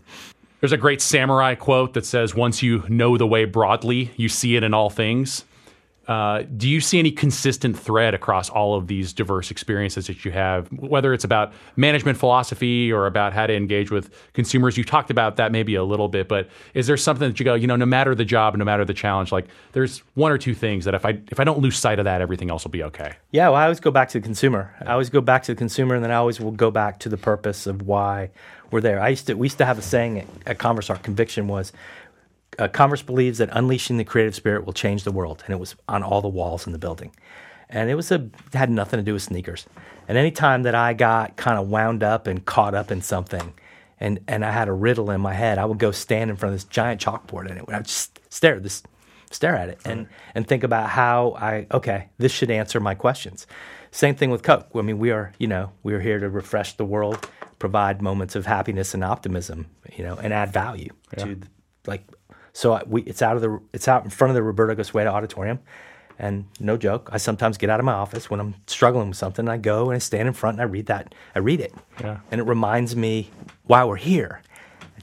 There's a great samurai quote that says, "Once you know the way broadly, you see it in all things." Uh, do you see any consistent thread across all of these diverse experiences that you have, whether it's about management philosophy or about how to engage with consumers? You talked about that maybe a little bit, but is there something that you go, you know, no matter the job, no matter the challenge, like there's one or two things that if I if I don't lose sight of that, everything else will be okay. Yeah, well, I always go back to the consumer. I always go back to the consumer, and then I always will go back to the purpose of why we're there. I used to we used to have a saying at, at Converse. Our conviction was uh, Converse believes that unleashing the creative spirit will change the world, and it was on all the walls in the building. And it was a had nothing to do with sneakers. And any time that I got kind of wound up and caught up in something, and and I had a riddle in my head, I would go stand in front of this giant chalkboard, and it would I would just stare this stare at it and and think about how I okay this should answer my questions. Same thing with Coke. I mean, we are you know we are here to refresh the world, provide moments of happiness and optimism, you know, and add value yeah. to like so we, it's out of the it's out in front of the Roberto Goizueta Auditorium, and no joke, I sometimes get out of my office when I'm struggling with something. I go and I stand in front and I read that. I read it, yeah. and it reminds me why we're here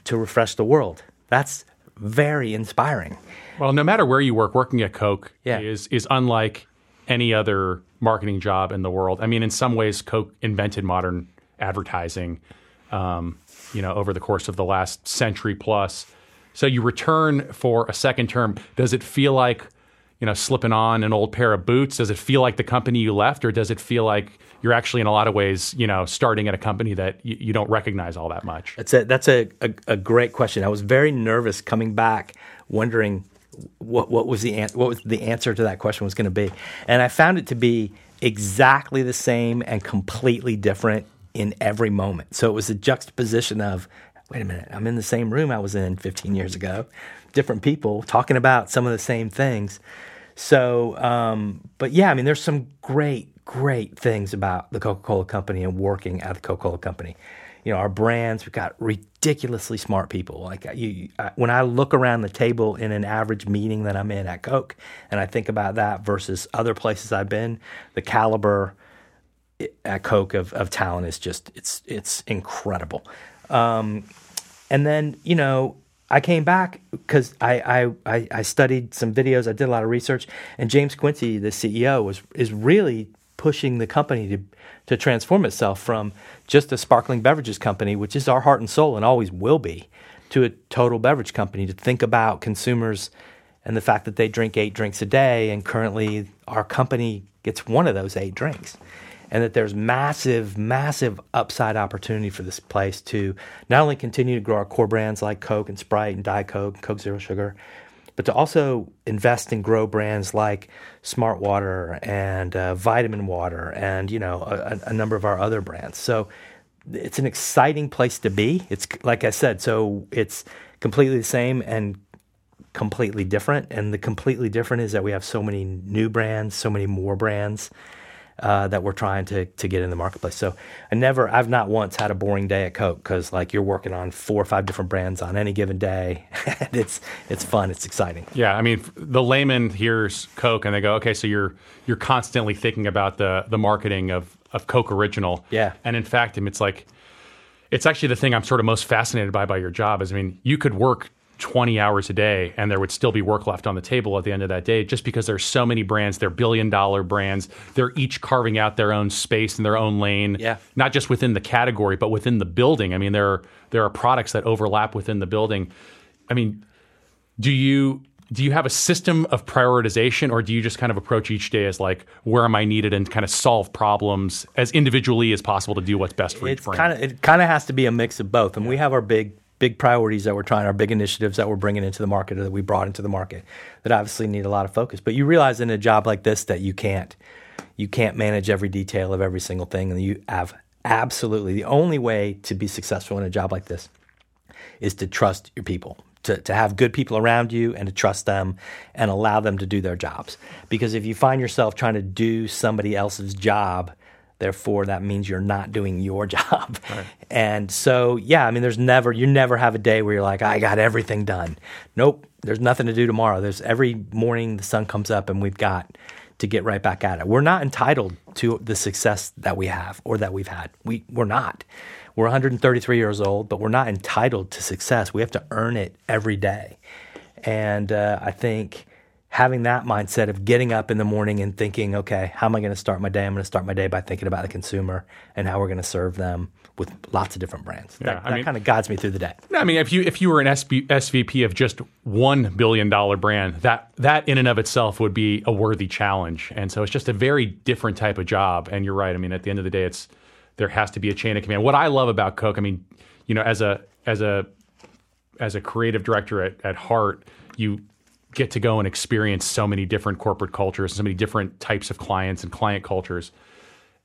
to refresh the world. That's very inspiring. Well, no matter where you work, working at Coke yeah. is is unlike any other marketing job in the world. I mean, in some ways, Coke invented modern advertising. Um, you know, over the course of the last century plus. So you return for a second term. Does it feel like, you know, slipping on an old pair of boots? Does it feel like the company you left, or does it feel like you're actually in a lot of ways, you know, starting at a company that you, you don't recognize all that much? That's a that's a, a, a great question. I was very nervous coming back, wondering what what was the an- what was the answer to that question was going to be, and I found it to be exactly the same and completely different in every moment. So it was a juxtaposition of wait a minute, I'm in the same room I was in 15 years ago, different people talking about some of the same things. So, um, but yeah, I mean, there's some great, great things about the Coca Cola Company and working at the Coca Cola Company. You know, our brands, we've got ridiculously smart people. Like you, I, when I look around the table in an average meeting that I'm in at Coke, and I think about that versus other places I've been, the caliber at Coke of, of talent is just it's it's incredible. Um, and then, you know, I came back because I, I, I studied some videos, I did a lot of research, and James Quincey, the CEO, was is really pushing the company to to transform itself from just a sparkling beverages company, which is our heart and soul and always will be, to a total beverage company to think about consumers and the fact that they drink eight drinks a day, and currently our company gets one of those eight drinks and that there's massive, massive upside opportunity for this place to not only continue to grow our core brands like Coke and Sprite and Diet Coke and Coke Zero Sugar, but to also invest and grow brands like Smart Water and uh, Vitamin Water and you know a, a number of our other brands. So it's an exciting place to be. It's like I said, so it's completely the same and completely different. And the completely different is that we have so many new brands, so many more brands uh, that we're trying to to get in the marketplace. So I never, I've not once had a boring day at Coke because like you're working on four or five different brands on any given day, and it's it's fun, it's exciting. Yeah, I mean the layman hears Coke and they go, okay, so you're you're constantly thinking about the the marketing of of Coke Original. Yeah, and in fact, it's like it's actually the thing I'm sort of most fascinated by by your job is I mean you could work 20 hours a day and there would still be work left on the table at the end of that day just because there's so many brands they're billion dollar brands they're each carving out their own space in their own lane yeah. not just within the category but within the building i mean there are there are products that overlap within the building i mean do you do you have a system of prioritization or do you just kind of approach each day as like where am i needed and kind of solve problems as individually as possible to do what's best for it's each brand kind of it kind of has to be a mix of both and yeah. we have our big big priorities that we're trying, our big initiatives that we're bringing into the market or that we brought into the market that obviously need a lot of focus. But you realize in a job like this that you can't you can't manage every detail of every single thing, and you have absolutely the only way to be successful in a job like this is to trust your people. To, to have good people around you and to trust them and allow them to do their jobs. Because if you find yourself trying to do somebody else's job, Therefore, that means you're not doing your job. Right. And so, yeah, I mean, there's never, you never have a day where you're like, I got everything done. Nope, there's nothing to do tomorrow. There's every morning the sun comes up and we've got to get right back at it. We're not entitled to the success that we have or that we've had. We, we're not. We're 133 years old, but we're not entitled to success. We have to earn it every day. And uh, I think having that mindset of getting up in the morning and thinking, okay, how am I going to start my day? I'm going to start my day by thinking about the consumer and how we're going to serve them with lots of different brands. Yeah, that that mean- kind of guides me through the day. I mean, if you if you were an SB, SVP of just one billion dollar brand, that that in and of itself would be a worthy challenge. And so it's just a very different type of job. And you're right. I mean, at the end of the day, it's there has to be a chain of command. What I love about Coke, I mean, you know, as a as a as a creative director at, at heart, you get to go and experience so many different corporate cultures, so many different types of clients and client cultures.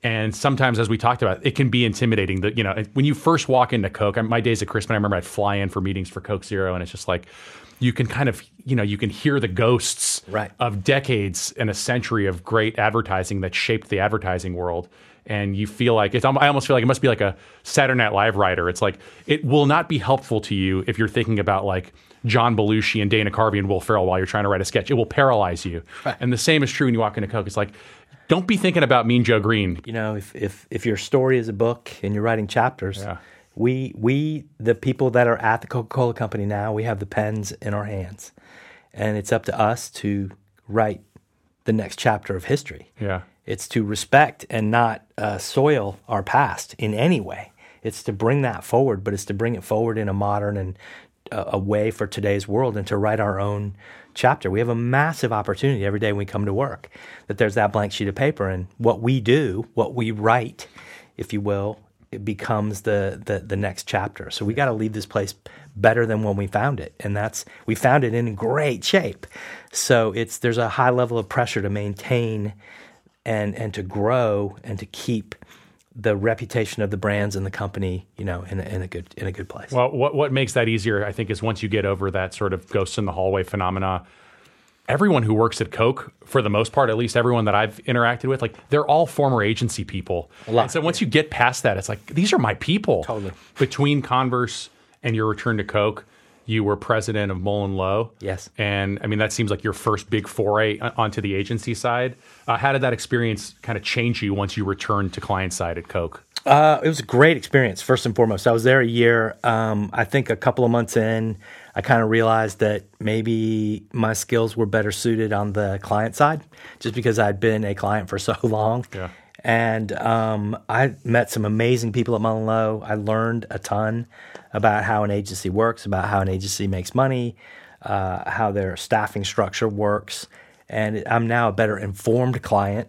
And sometimes, as we talked about, it can be intimidating. That you know, when you first walk into Coke, my days at Crispin, I remember I'd fly in for meetings for Coke Zero, and it's just like you can kind of, you know, you can hear the ghosts Right. of decades and a century of great advertising that shaped the advertising world. And you feel like it's. I almost feel like it must be like a Saturday Night Live writer. It's like it will not be helpful to you if you're thinking about like John Belushi and Dana Carvey and Will Ferrell while you're trying to write a sketch. It will paralyze you. And the same is true when you walk into Coke. It's like don't be thinking about Mean Joe Greene. You know, if, if, if your story is a book and you're writing chapters, Yeah. we, we, the people that are at the Coca Cola company now, we have the pens in our hands. And it's up to us to write the next chapter of history. Yeah. It's to respect and not uh, soil our past in any way. It's to bring that forward, but it's to bring it forward in a modern and uh, a way for today's world and to write our own chapter. We have a massive opportunity every day when we come to work that there's that blank sheet of paper and what we do, what we write, if you will, it becomes the the, the next chapter. So we got to leave this place better than when we found it, and that's we found it in great shape. So it's there's a high level of pressure to maintain and and to grow and to keep the reputation of the brands and the company, you know, in a, in a good in a good place. Well, what what makes that easier, I think, is once you get over that sort of ghosts in the hallway phenomena. Everyone who works at Coke, for the most part, at least everyone that I've interacted with, like they're all former agency people. A lot, And so once you get past that, it's like these are my people. Totally. Between Converse and your return to Coke, you were president of Mullen Lowe. Yes. And I mean that seems like your first big foray onto the agency side. Uh, how did that experience kind of change you once you returned to client side at Coke? Uh, it was a great experience, first and foremost. I was there a year. Um, I think a couple of months in, I kind of realized that maybe my skills were better suited on the client side, just because I'd been a client for so long. Yeah. And um, I met some amazing people at Mullen Lowe. I learned a ton about how an agency works, about how an agency makes money, uh, how their staffing structure works. And I'm now a better informed client.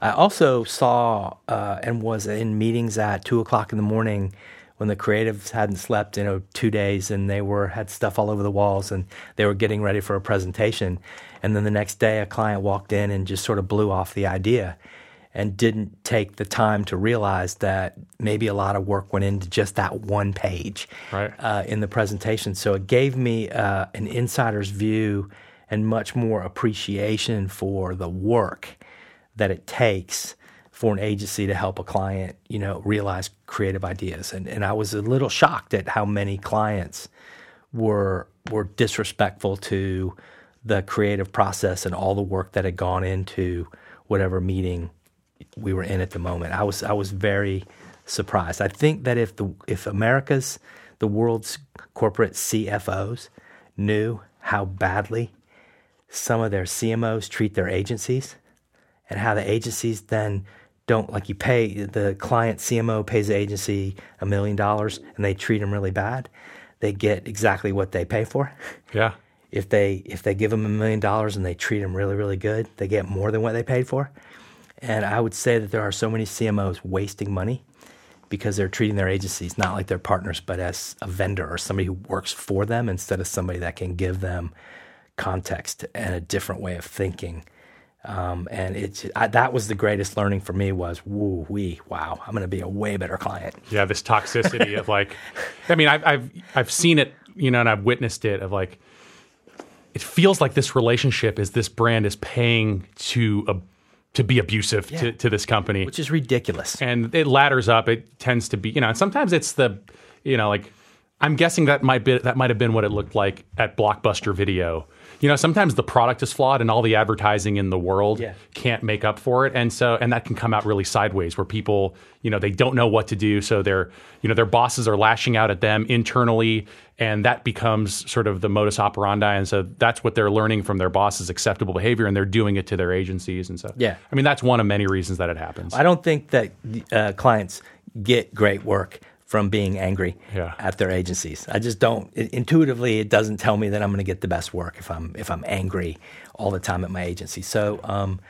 I also saw uh, and was in meetings at two o'clock in the morning when the creatives hadn't slept, you know, two days, and they were had stuff all over the walls, and they were getting ready for a presentation. And then the next day, a client walked in and just sort of blew off the idea, and didn't take the time to realize that maybe a lot of work went into just that one page Right. uh, in the presentation. So it gave me uh, an insider's view and much more appreciation for the work that it takes for an agency to help a client, you know, realize creative ideas. And and I was a little shocked at how many clients were were disrespectful to the creative process and all the work that had gone into whatever meeting we were in at the moment. I was I was very surprised. I think that if the if America's the world's corporate CFOs knew how badly some of their CMOs treat their agencies and how the agencies then don't like you pay the client CMO pays the agency a million dollars and they treat them really bad, they get exactly what they pay for. Yeah. If they if they give them a million dollars and they treat them really really good, they get more than what they paid for. And I would say that there are so many CMOs wasting money because they're treating their agencies not like their partners, but as a vendor or somebody who works for them instead of somebody that can give them context and a different way of thinking. Um, and it's I, that was the greatest learning for me was woo wee wow I'm going to be a way better client. Yeah, this toxicity of like, I mean, I've, I've I've seen it, you know, and I've witnessed it. Of like, it feels like this relationship is this brand is paying to a, to be abusive to, to this company, Which is ridiculous. and it ladders up. It tends to be, you know, and sometimes it's the, you know, like I'm guessing that might be that might have been what it looked like at Blockbuster Video. You know, sometimes the product is flawed and all the advertising in the world Yeah. can't make up for it. And so and that can come out really sideways where people, you know, they don't know what to do. So they're, you know, their bosses are lashing out at them internally and that becomes sort of the modus operandi. And so that's what they're learning from their bosses acceptable behavior and they're doing it to their agencies. And so Yeah. I mean that's one of many reasons that it happens. I don't think that uh, clients get great work from being angry Yeah. at their agencies. I just don't. It, intuitively, it doesn't tell me that I'm going to get the best work if I'm if I'm angry all the time at my agency. So, um,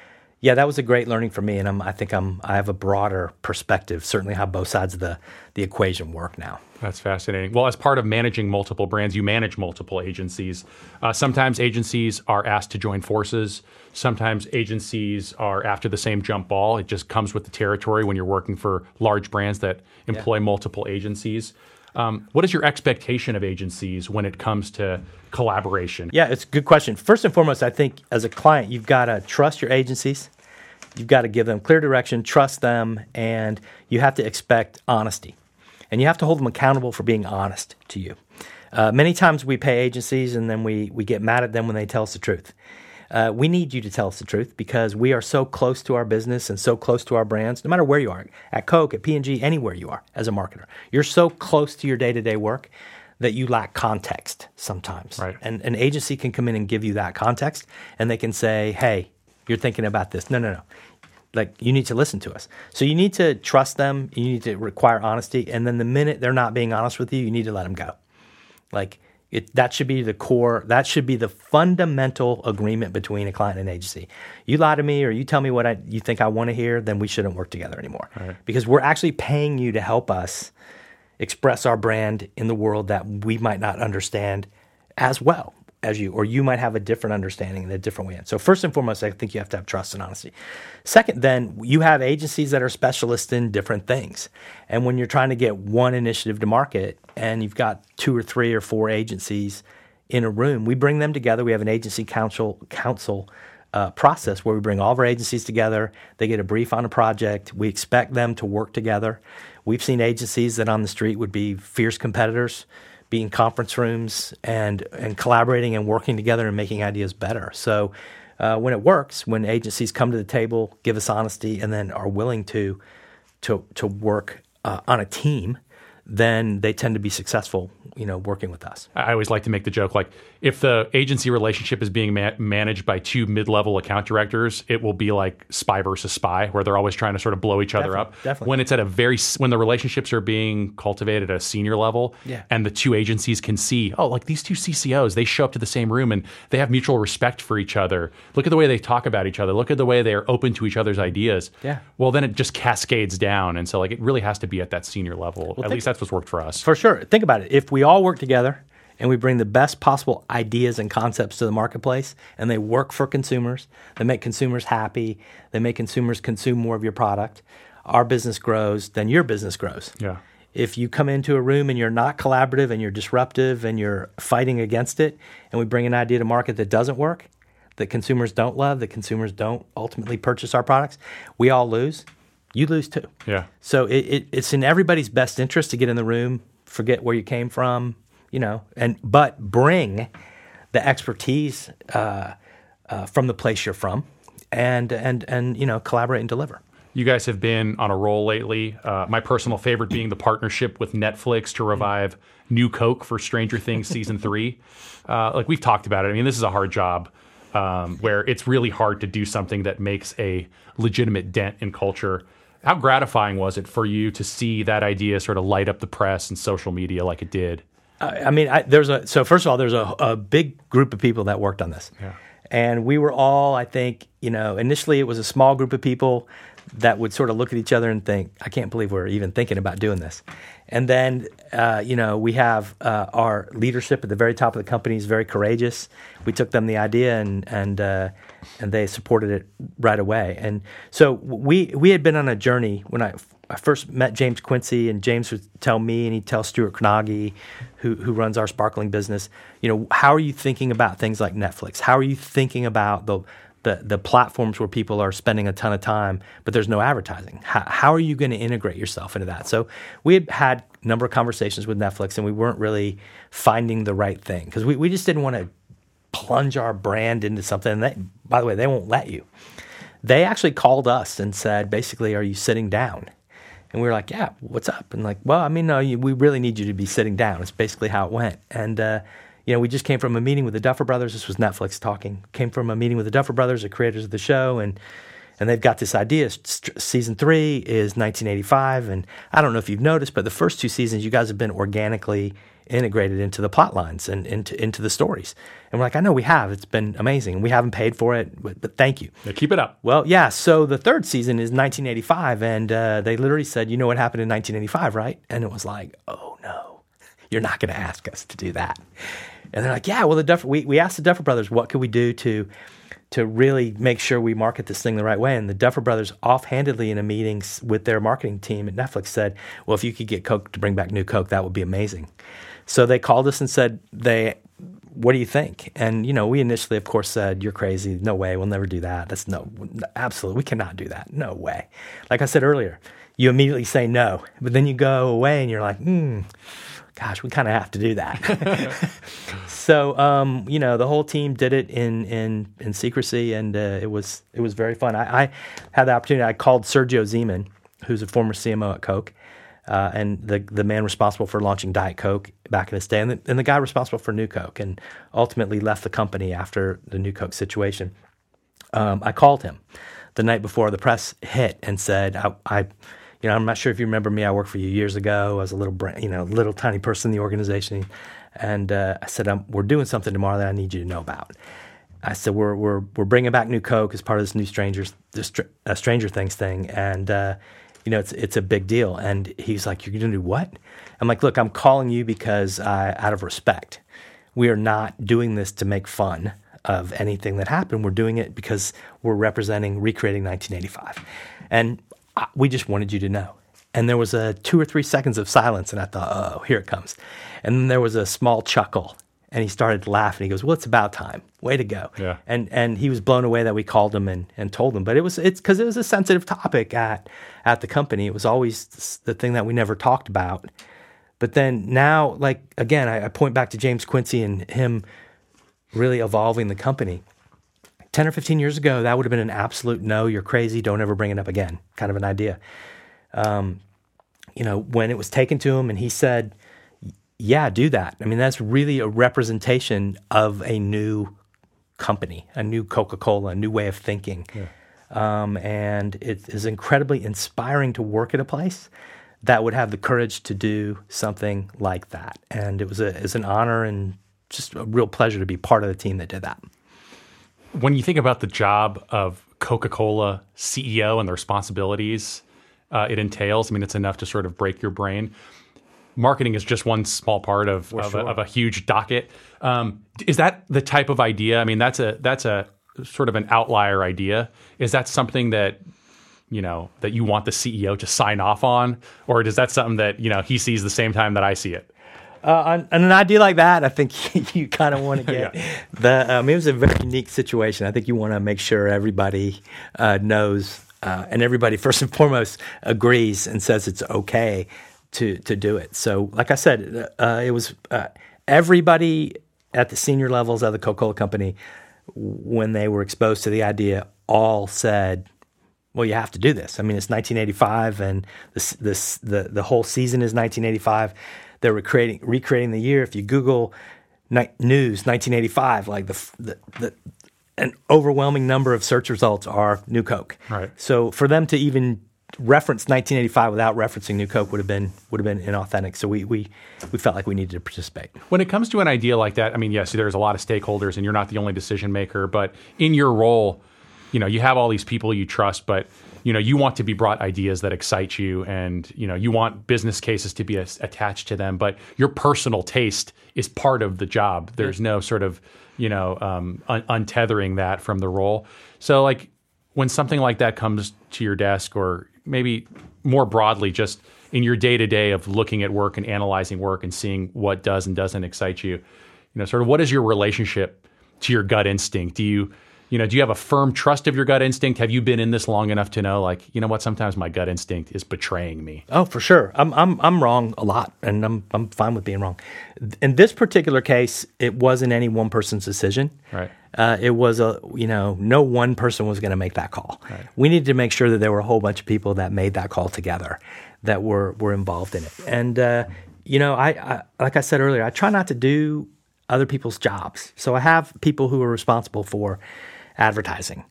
yeah, that was a great learning for me, and I'm, I think I'm I have a broader perspective. Certainly, how both sides of the the equation work now. That's fascinating. Well, as part of managing multiple brands, you manage multiple agencies. Uh, sometimes agencies are asked to join forces. Sometimes agencies are after the same jump ball. It just comes with the territory when you're working for large brands that employ multiple agencies. Um, what is your expectation of agencies when it comes to collaboration? Yeah, it's a good question. First and foremost, I think as a client, you've got to trust your agencies. You've got to give them clear direction, trust them, and you have to expect honesty. And you have to hold them accountable for being honest to you. Uh, many times we pay agencies and then we, we get mad at them when they tell us the truth. Uh, we need you to tell us the truth because we are so close to our business and so close to our brands, no matter where you are, at Coke, at P&G, anywhere you are as a marketer. You're so close to your day-to-day work that you lack context sometimes. Right. And an agency can come in and give you that context and they can say, hey, you're thinking about this. No, no, no. Like you need to listen to us. So you need to trust them. You need to require honesty. And then the minute they're not being honest with you, you need to let them go. Like it, that should be the core. That should be the fundamental agreement between a client and agency. You lie to me, or you tell me what I, you think I want to hear, then we shouldn't work together anymore. Because we're actually paying you to help us express our brand in the world that we might not understand as well as you, or you might have a different understanding and a different way. And so, first and foremost, I think you have to have trust and honesty. Second, then you have agencies that are specialists in different things. And when you're trying to get one initiative to market and you've got two or three or four agencies in a room, we bring them together. We have an agency council council uh, process where we bring all of our agencies together. They get a brief on a project. We expect them to work together. We've seen agencies that on the street would be fierce competitors, be in conference rooms and and collaborating and working together and making ideas better. So. Uh, when it works, when agencies come to the table, give us honesty, and then are willing to to to work uh, on a team, then they tend to be successful. You know, working with us. I always like to make the joke like if the agency relationship is being ma- managed by two mid-level account directors, it will be like spy versus spy, where they're always trying to sort of blow each other Definitely, up. definitely. When it's at a very when the relationships are being cultivated at a senior level, Yeah. and the two agencies can see, oh, like these two CCOs, they show up to the same room and they have mutual respect for each other. Look at the way they talk about each other. Look at the way they're open to each other's ideas. Yeah. Well, then it just cascades down, and so like it really has to be at that senior level. at think- least that's what's worked for us. For sure. Think about it. If we all work together and we bring the best possible ideas and concepts to the marketplace and they work for consumers, they make consumers happy, they make consumers consume more of your product, our business grows, then your business grows. Yeah. If you come into a room and you're not collaborative and you're disruptive and you're fighting against it, and we bring an idea to market that doesn't work, that consumers don't love, that consumers don't ultimately purchase our products, we all lose. You lose too. Yeah. So it, it, it's in everybody's best interest to get in the room, forget where you came from, you know, and but bring the expertise uh, uh, from the place you're from, and and and you know, collaborate and deliver. You guys have been on a roll lately. Uh, my personal favorite being the partnership with Netflix to revive New Coke for Stranger Things season three. Uh, like we've talked about it. I mean, this is a hard job um, where it's really hard to do something that makes a legitimate dent in culture. How gratifying was it for you to see that idea sort of light up the press and social media like it did? I I mean, I, there's a so first of all, there's a, a big group of people that worked on this, Yeah. and we were all, I think, you know, initially it was a small group of people that would sort of look at each other and think, I can't believe we're even thinking about doing this, and then, uh, you know, we have uh, our leadership at the very top of the company is very courageous. We took them the idea and and uh, and they supported it right away, and so we we had been on a journey when I I first met James Quincey, and James would tell me, and he'd tell Stuart Kronauge, who who runs our sparkling business, you know, how are you thinking about things like Netflix? How are you thinking about the the the platforms where people are spending a ton of time, but there's no advertising. How, how are you going to integrate yourself into that? So we had had a number of conversations with Netflix, and we weren't really finding the right thing because we, we just didn't want to plunge our brand into something. And they, by the way, they won't let you. They actually called us and said, basically, are you sitting down? And we were like, yeah, what's up? And like, well, I mean, no, you, we really need you to be sitting down. It's basically how it went. And uh, you know, we just came from a meeting with the Duffer Brothers. This was Netflix talking. Came from a meeting with the Duffer Brothers, the creators of the show, and and they've got this idea. Season three is 1985, and I don't know if you've noticed, but the first two seasons, you guys have been organically integrated into the plot lines and into into the stories. And we're like, I know we have. It's been amazing. We haven't paid for it, but, but thank you. Yeah, keep it up. Well, yeah. So the third season is 1985, and uh, they literally said, you know what happened in 1985, right? And it was like, oh no, you're not going to ask us to do that. And they're like, yeah, well, the Duffer, we, we asked the Duffer Brothers, what could we do to to really make sure we market this thing the right way? And the Duffer Brothers, offhandedly in a meeting with their marketing team at Netflix, said, well, if you could get Coke to bring back new Coke, that would be amazing. So they called us and said, they, what do you think? And, you know, we initially, of course, said, you're crazy. No way. We'll never do that. That's no, absolutely. We cannot do that. No way. Like I said earlier, you immediately say no, but then you go away and you're like, hmm gosh, we kind of have to do that. so, um, you know, the whole team did it in in in secrecy, and uh, it was it was very fun. I, I, had the opportunity. I called Sergio Zyman, who's a former CMO at Coke, uh, and the the man responsible for launching Diet Coke back in his day, and the, and the guy responsible for New Coke, and ultimately left the company after the New Coke situation. Um, I called him the night before the press hit and said, I, I you know, I'm not sure if you remember me. I worked for you years ago. I was a little, you know, little tiny person in the organization, and uh, I said, "We're doing something tomorrow that I need you to know about." I said, "We're we're we're bringing back new Coke as part of this new strangers, this uh, Stranger Things thing, and uh, you know, it's it's a big deal." And he's like, "You're to do what?" I'm like, "Look, I'm calling you because uh, out of respect, we are not doing this to make fun." Of anything that happened, we're doing it because we're representing recreating 1985, and we just wanted you to know. And there was a two or three seconds of silence, and I thought, oh, here it comes. And then there was a small chuckle, and he started to laughing. He goes, "Well, it's about time. Way to go!" Yeah. And and he was blown away that we called him and, and told him. But it was it's because it was a sensitive topic at at the company. It was always the thing that we never talked about. But then now, like again, I, I point back to James Quincey and him really evolving the company. 10 or 15 years ago, that would have been an absolute no, you're crazy, don't ever bring it up again kind of an idea. Um, you know, when it was taken to him and he said, yeah, do that. I mean, that's really a representation of a new company, a new Coca Cola, a new way of thinking. Yeah. Um, and it is incredibly inspiring to work at a place that would have the courage to do something like that. And it was a, it's an honor and just a real pleasure to be part of the team that did that when you think about the job of Coca Cola CEO and the responsibilities uh, it entails, I mean, it's enough to sort of break your brain. Marketing is just one small part of, of, sure. a, of a, huge docket. Um, is that the type of idea? I mean, that's a that's a sort of an outlier idea. Is that something that you know that you want the CEO to sign off on, or is that something that you know he sees the same time that I see it? Uh, on, on, an idea like that, I think you kind of want to get yeah. the. Um, it was a very unique situation. I think you want to make sure everybody uh, knows, uh, and everybody first and foremost agrees and says it's okay to to do it. So, like I said, uh, it was uh, everybody at the senior levels of the Coca Cola Company when they were exposed to the idea all said well, you have to do this. I mean, it's 1985, and this, this, the the whole season is 1985 they're recreating recreating the year. If you Google ni- news 1985, like the, the, the an overwhelming number of search results are New Coke. Right. So for them to even reference 1985 without referencing New Coke would have been would have been inauthentic. So we we we felt like we needed to participate. When it comes to an idea like that, I mean, yes, there's a lot of stakeholders, and you're not the only decision maker. But in your role, you know, you have all these people you trust, but you know, you want to be brought ideas that excite you, and you know, you want business cases to be attached to them. But your personal taste is part of the job. There's no sort of you know um, un- untethering that from the role. So like when something like that comes to your desk, or maybe more broadly, just in your day to day of looking at work and analyzing work and seeing what does and doesn't excite you, you know, sort of what is your relationship to your gut instinct? Do you You know, do you have a firm trust of your gut instinct? Have you been in this long enough to know, like, you know what? Sometimes my gut instinct is betraying me. Oh, for sure. I'm I'm I'm wrong a lot, and I'm I'm fine with being wrong. In this particular case, it wasn't any one person's decision. Right. Uh, it was a you know no one person was going to make that call. We needed to make sure that there were a whole bunch of people that made that call together, that were were involved in it. And uh, you know, I, I like I said earlier, I try not to do other people's jobs. So I have people who are responsible for advertising.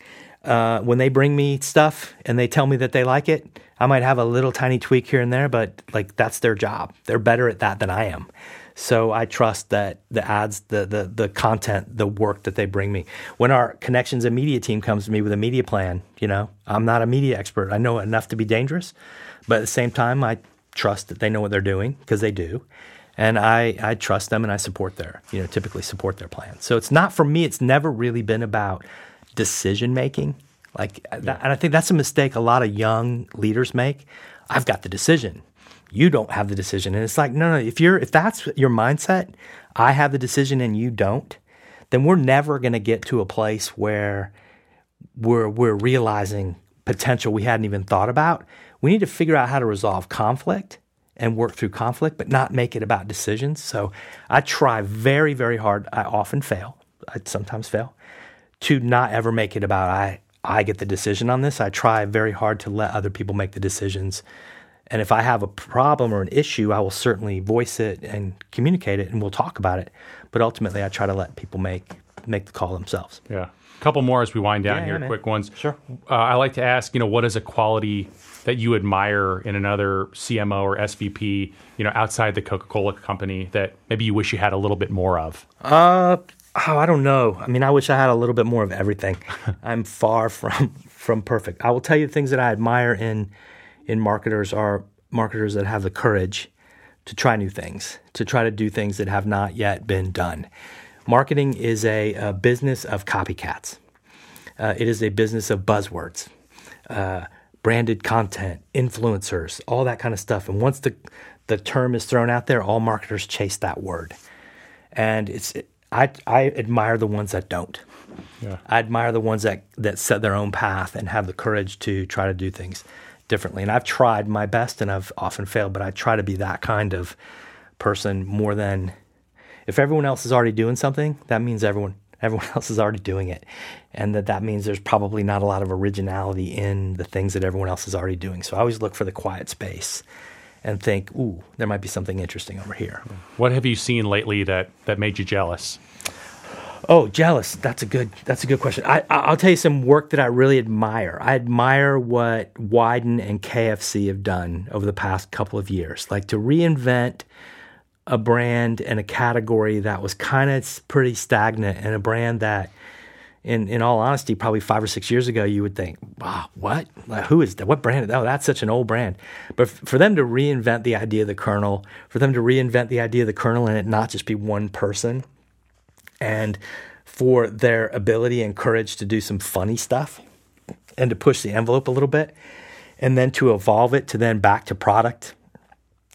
Uh, when they bring me stuff and they tell me that they like it, I might have a little tiny tweak here and there, but like that's their job. They're better at that than I am. So I trust that the ads, the the the content, the work that they bring me. When our connections and media team comes to me with a media plan, you know, I'm not a media expert. I know enough to be dangerous, but at the same time, I trust that they know what they're doing because they do and I, I trust them and I support their, you know, typically support their plans. So it's not for me, it's never really been about decision making. Like, uh, that, and I think that's a mistake a lot of young leaders make. I've got the decision. You don't have the decision. And it's like, no, no, if you're, if that's your mindset, I have the decision and you don't, then we're never going to get to a place where we're, we're realizing potential we hadn't even thought about. We need to figure out how to resolve conflict and work through conflict, but not make it about decisions. So I try very, very hard. I often fail. I sometimes fail to not ever make it about I I get the decision on this. I try very hard to let other people make the decisions. And if I have a problem or an issue, I will certainly voice it and communicate it and we'll talk about it. But ultimately I try to let people make make the call themselves. Yeah. A couple more as we wind down Yeah, here, yeah, quick ones. Sure. Uh, I like to ask, you know, what is a quality that you admire in another CMO or SVP, you know, outside the Coca Cola company that maybe you wish you had a little bit more of? Uh, oh, I don't know. I mean, I wish I had a little bit more of everything. I'm far from from perfect. I will tell you the things that I admire in in marketers are marketers that have the courage to try new things, to try to do things that have not yet been done. Marketing is a, a business of copycats. Uh, it is a business of buzzwords, uh, branded content, influencers, all that kind of stuff. And once the the term is thrown out there, all marketers chase that word and it's I I admire the ones that don't. Yeah. I admire the ones that that set their own path and have the courage to try to do things differently. And I've tried my best and I've often failed, but I try to be that kind of person more than if everyone else is already doing something, that means everyone everyone else is already doing it. And that that means there's probably not a lot of originality in the things that everyone else is already doing. So I always look for the quiet space and think, "Ooh, there might be something interesting over here." What have you seen lately that that made you jealous? Oh, jealous. That's a good. That's a good question. I, I'll tell you some work that I really admire. I admire what Wieden and KFC have done over the past couple of years, like to reinvent a brand and a category that was kind of pretty stagnant, and a brand that, in in all honesty, probably five or six years ago, you would think, "Wow, what? Who is that? What brand? Oh, that's such an old brand." But f- for them to reinvent the idea of the Colonel, for them to reinvent the idea of the Colonel, and it not just be one person and for their ability and courage to do some funny stuff and to push the envelope a little bit and then to evolve it to then back to product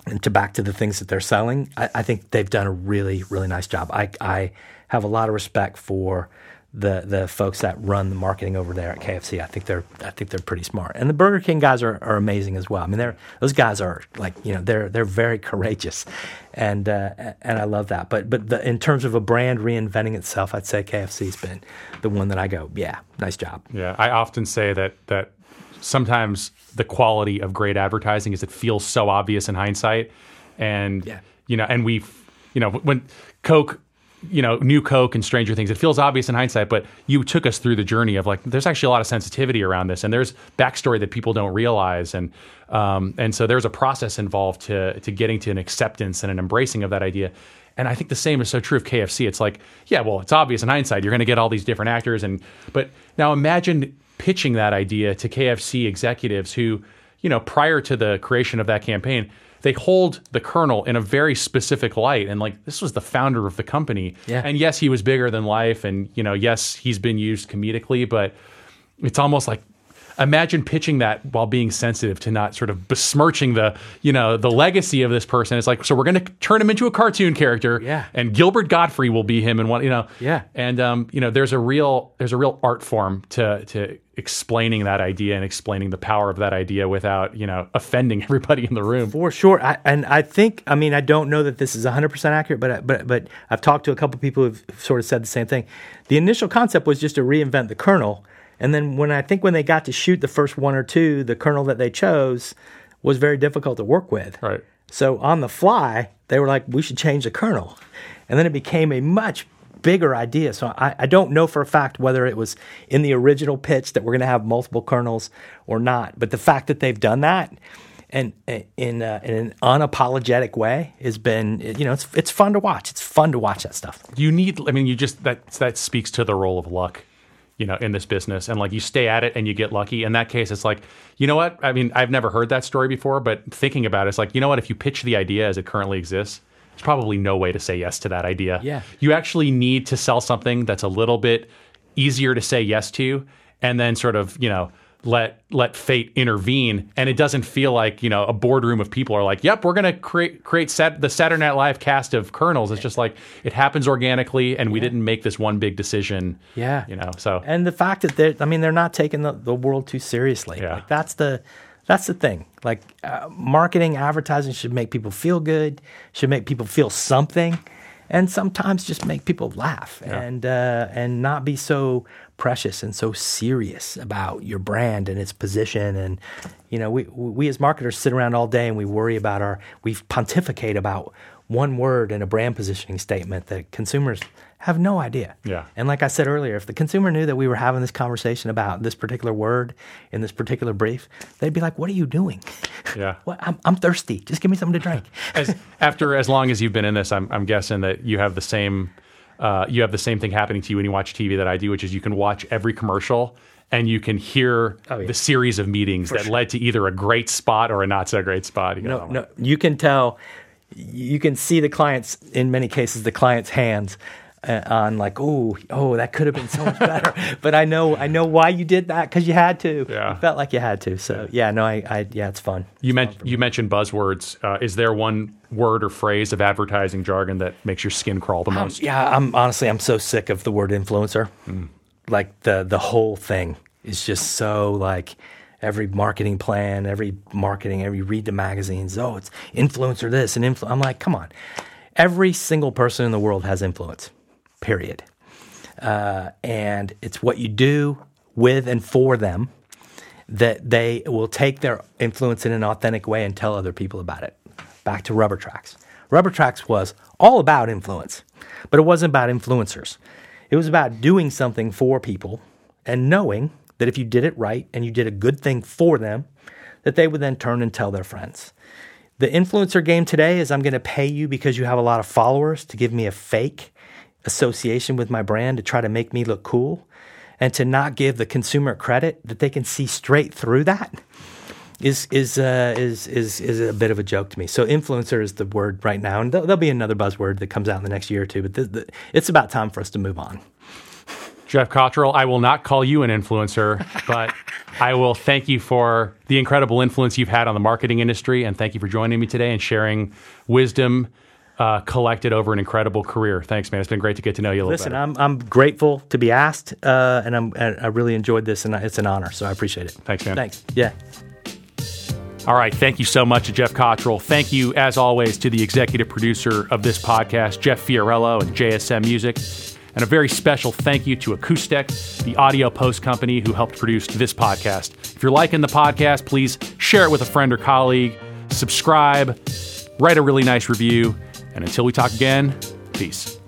and to back to the things that they're selling i, I think they've done a really really nice job I, I have a lot of respect for the the folks that run the marketing over there at KFC. I think they're I think they're pretty smart. And the Burger King guys are, are amazing as well. I mean they're those guys are like, you know, they're they're very courageous. And uh, and I love that. But but the, in terms of a brand reinventing itself, I'd say KFC's been the one that I go, yeah, nice job. Yeah, I often say that that sometimes the quality of great advertising is it feels so obvious in hindsight, and Yeah. you know, and we, you know, when Coke. You know, new Coke and Stranger Things. It feels obvious in hindsight, but you took us through the journey of like, there's actually a lot of sensitivity around this, and there's backstory that people don't realize, and um, and so there's a process involved to to getting to an acceptance and an embracing of that idea. And I think the same is so true of KFC. It's like, yeah, well, it's obvious in hindsight. You're going to get all these different actors, and but now imagine pitching that idea to KFC executives who, you know, prior to the creation of that campaign, they hold the Colonel in a very specific light, and like this was the founder of the company. Yeah. And yes, he was bigger than life, and you know, yes, he's been used comedically, but it's almost like imagine pitching that while being sensitive to not sort of besmirching the you know the legacy of this person. It's like so we're going to turn him into a cartoon character, Yeah. and Gilbert Gottfried will be him, and one you know, Yeah. and um, you know there's a real there's a real art form to to explaining that idea and explaining the power of that idea without you know offending everybody in the room. For sure, I, and I think I mean I don't know that this is 100 percent accurate, but I- but but I've talked to a couple people who've sort of said the same thing. The initial concept was just to reinvent the Colonel, and then when I think when they got to shoot the first one or two, the Colonel that they chose was very difficult to work with. Right. So on the fly, they were like, we should change the Colonel, and then it became a much bigger idea. So I, I don't know for a fact whether it was in the original pitch that we're going to have multiple Colonels or not. But the fact that they've done that and in uh, in an unapologetic way has been you know it's it's fun to watch. It's fun to watch that stuff. you need i mean you just that that speaks to the role of luck you know in this business and like you stay at it and you get lucky in that case it's like you know what i mean i've never heard that story before but thinking about it it's like you know what if you pitch the idea as it currently exists probably no way to say yes to that idea Yeah. you actually need to sell something that's a little bit easier to say yes to and then sort of you know let let fate intervene and it doesn't feel like you know a boardroom of people are like yep we're going to create create sat- the saturday night live cast of Colonels it's just like it happens organically and we didn't make this one big decision Yeah. you know so And the fact that they're I mean they're not taking the, the world too seriously. Yeah. Like that's the that's the thing. Like uh, marketing, advertising should make people feel good, should make people feel something, and sometimes just make people laugh and uh, and not be so precious and so serious about your brand and its position. And you know, we we as marketers sit around all day and we worry about our we pontificate about one word in a brand positioning statement that consumers have no idea. Yeah. And like I said earlier, if the consumer knew that we were having this conversation about this particular word in this particular brief, they'd be like, "What are you doing? Yeah. what? I'm, I'm thirsty. Just give me something to drink." as after as long as you've been in this i'm, I'm guessing that you have the same uh, you have the same thing happening to you when you watch tv that i do which is you can watch every commercial and you can hear Oh, yeah. the series of meetings that led to either a great spot or a not so great spot You No, "Oh no, you can tell. You can see the clients in many cases the client's hands. Uh, on like oh oh that could have been so much better but I know I know why you did that because you had to Yeah. you felt like you had to so yeah no I, I yeah it's fun You, men- you mentioned buzzwords. Uh, is there one word or phrase of advertising jargon that makes your skin crawl the most? Yeah, I'm honestly I'm so sick of the word influencer. Like the the whole thing is just so like every marketing plan, every marketing, every read the magazines. Oh, it's influencer this and influ. I'm like, come on. Every single person in the world has influence. Period. Uh, and it's what you do with and for them that they will take their influence in an authentic way and tell other people about it. Back to Rubber Tracks. Rubber Tracks was all about influence, but it wasn't about influencers. It was about doing something for people and knowing that if you did it right and you did a good thing for them, that they would then turn and tell their friends. The influencer game today is I'm going to pay you because you have a lot of followers to give me a fake association with my brand to try to make me look cool and to not give the consumer credit that they can see straight through that is is uh, is is is a bit of a joke to me. So influencer is the word right now, and there'll, there'll be another buzzword that comes out in the next year or two. But the, the, it's about time for us to move on. Geoff Cottrill, I will not call you an influencer, but I will thank you for the incredible influence you've had on the marketing industry. And thank you for joining me today and sharing wisdom uh, collected over an incredible career. Thanks, man. It's been great to get to know you a little bit. Listen, better. I'm I'm grateful to be asked, uh, and I'm I really enjoyed this, and it's an honor. So I appreciate it. Thanks, man. Thanks. Yeah. All right. Thank you so much to Geoff Cottrill. Thank you, as always, to the executive producer of this podcast, Jeff Fiorello and JSM Music. And a very special thank you to Acoustic, the audio post company who helped produce this podcast. If you're liking the podcast, please share it with a friend or colleague, subscribe, write a really nice review. And until we talk again, peace.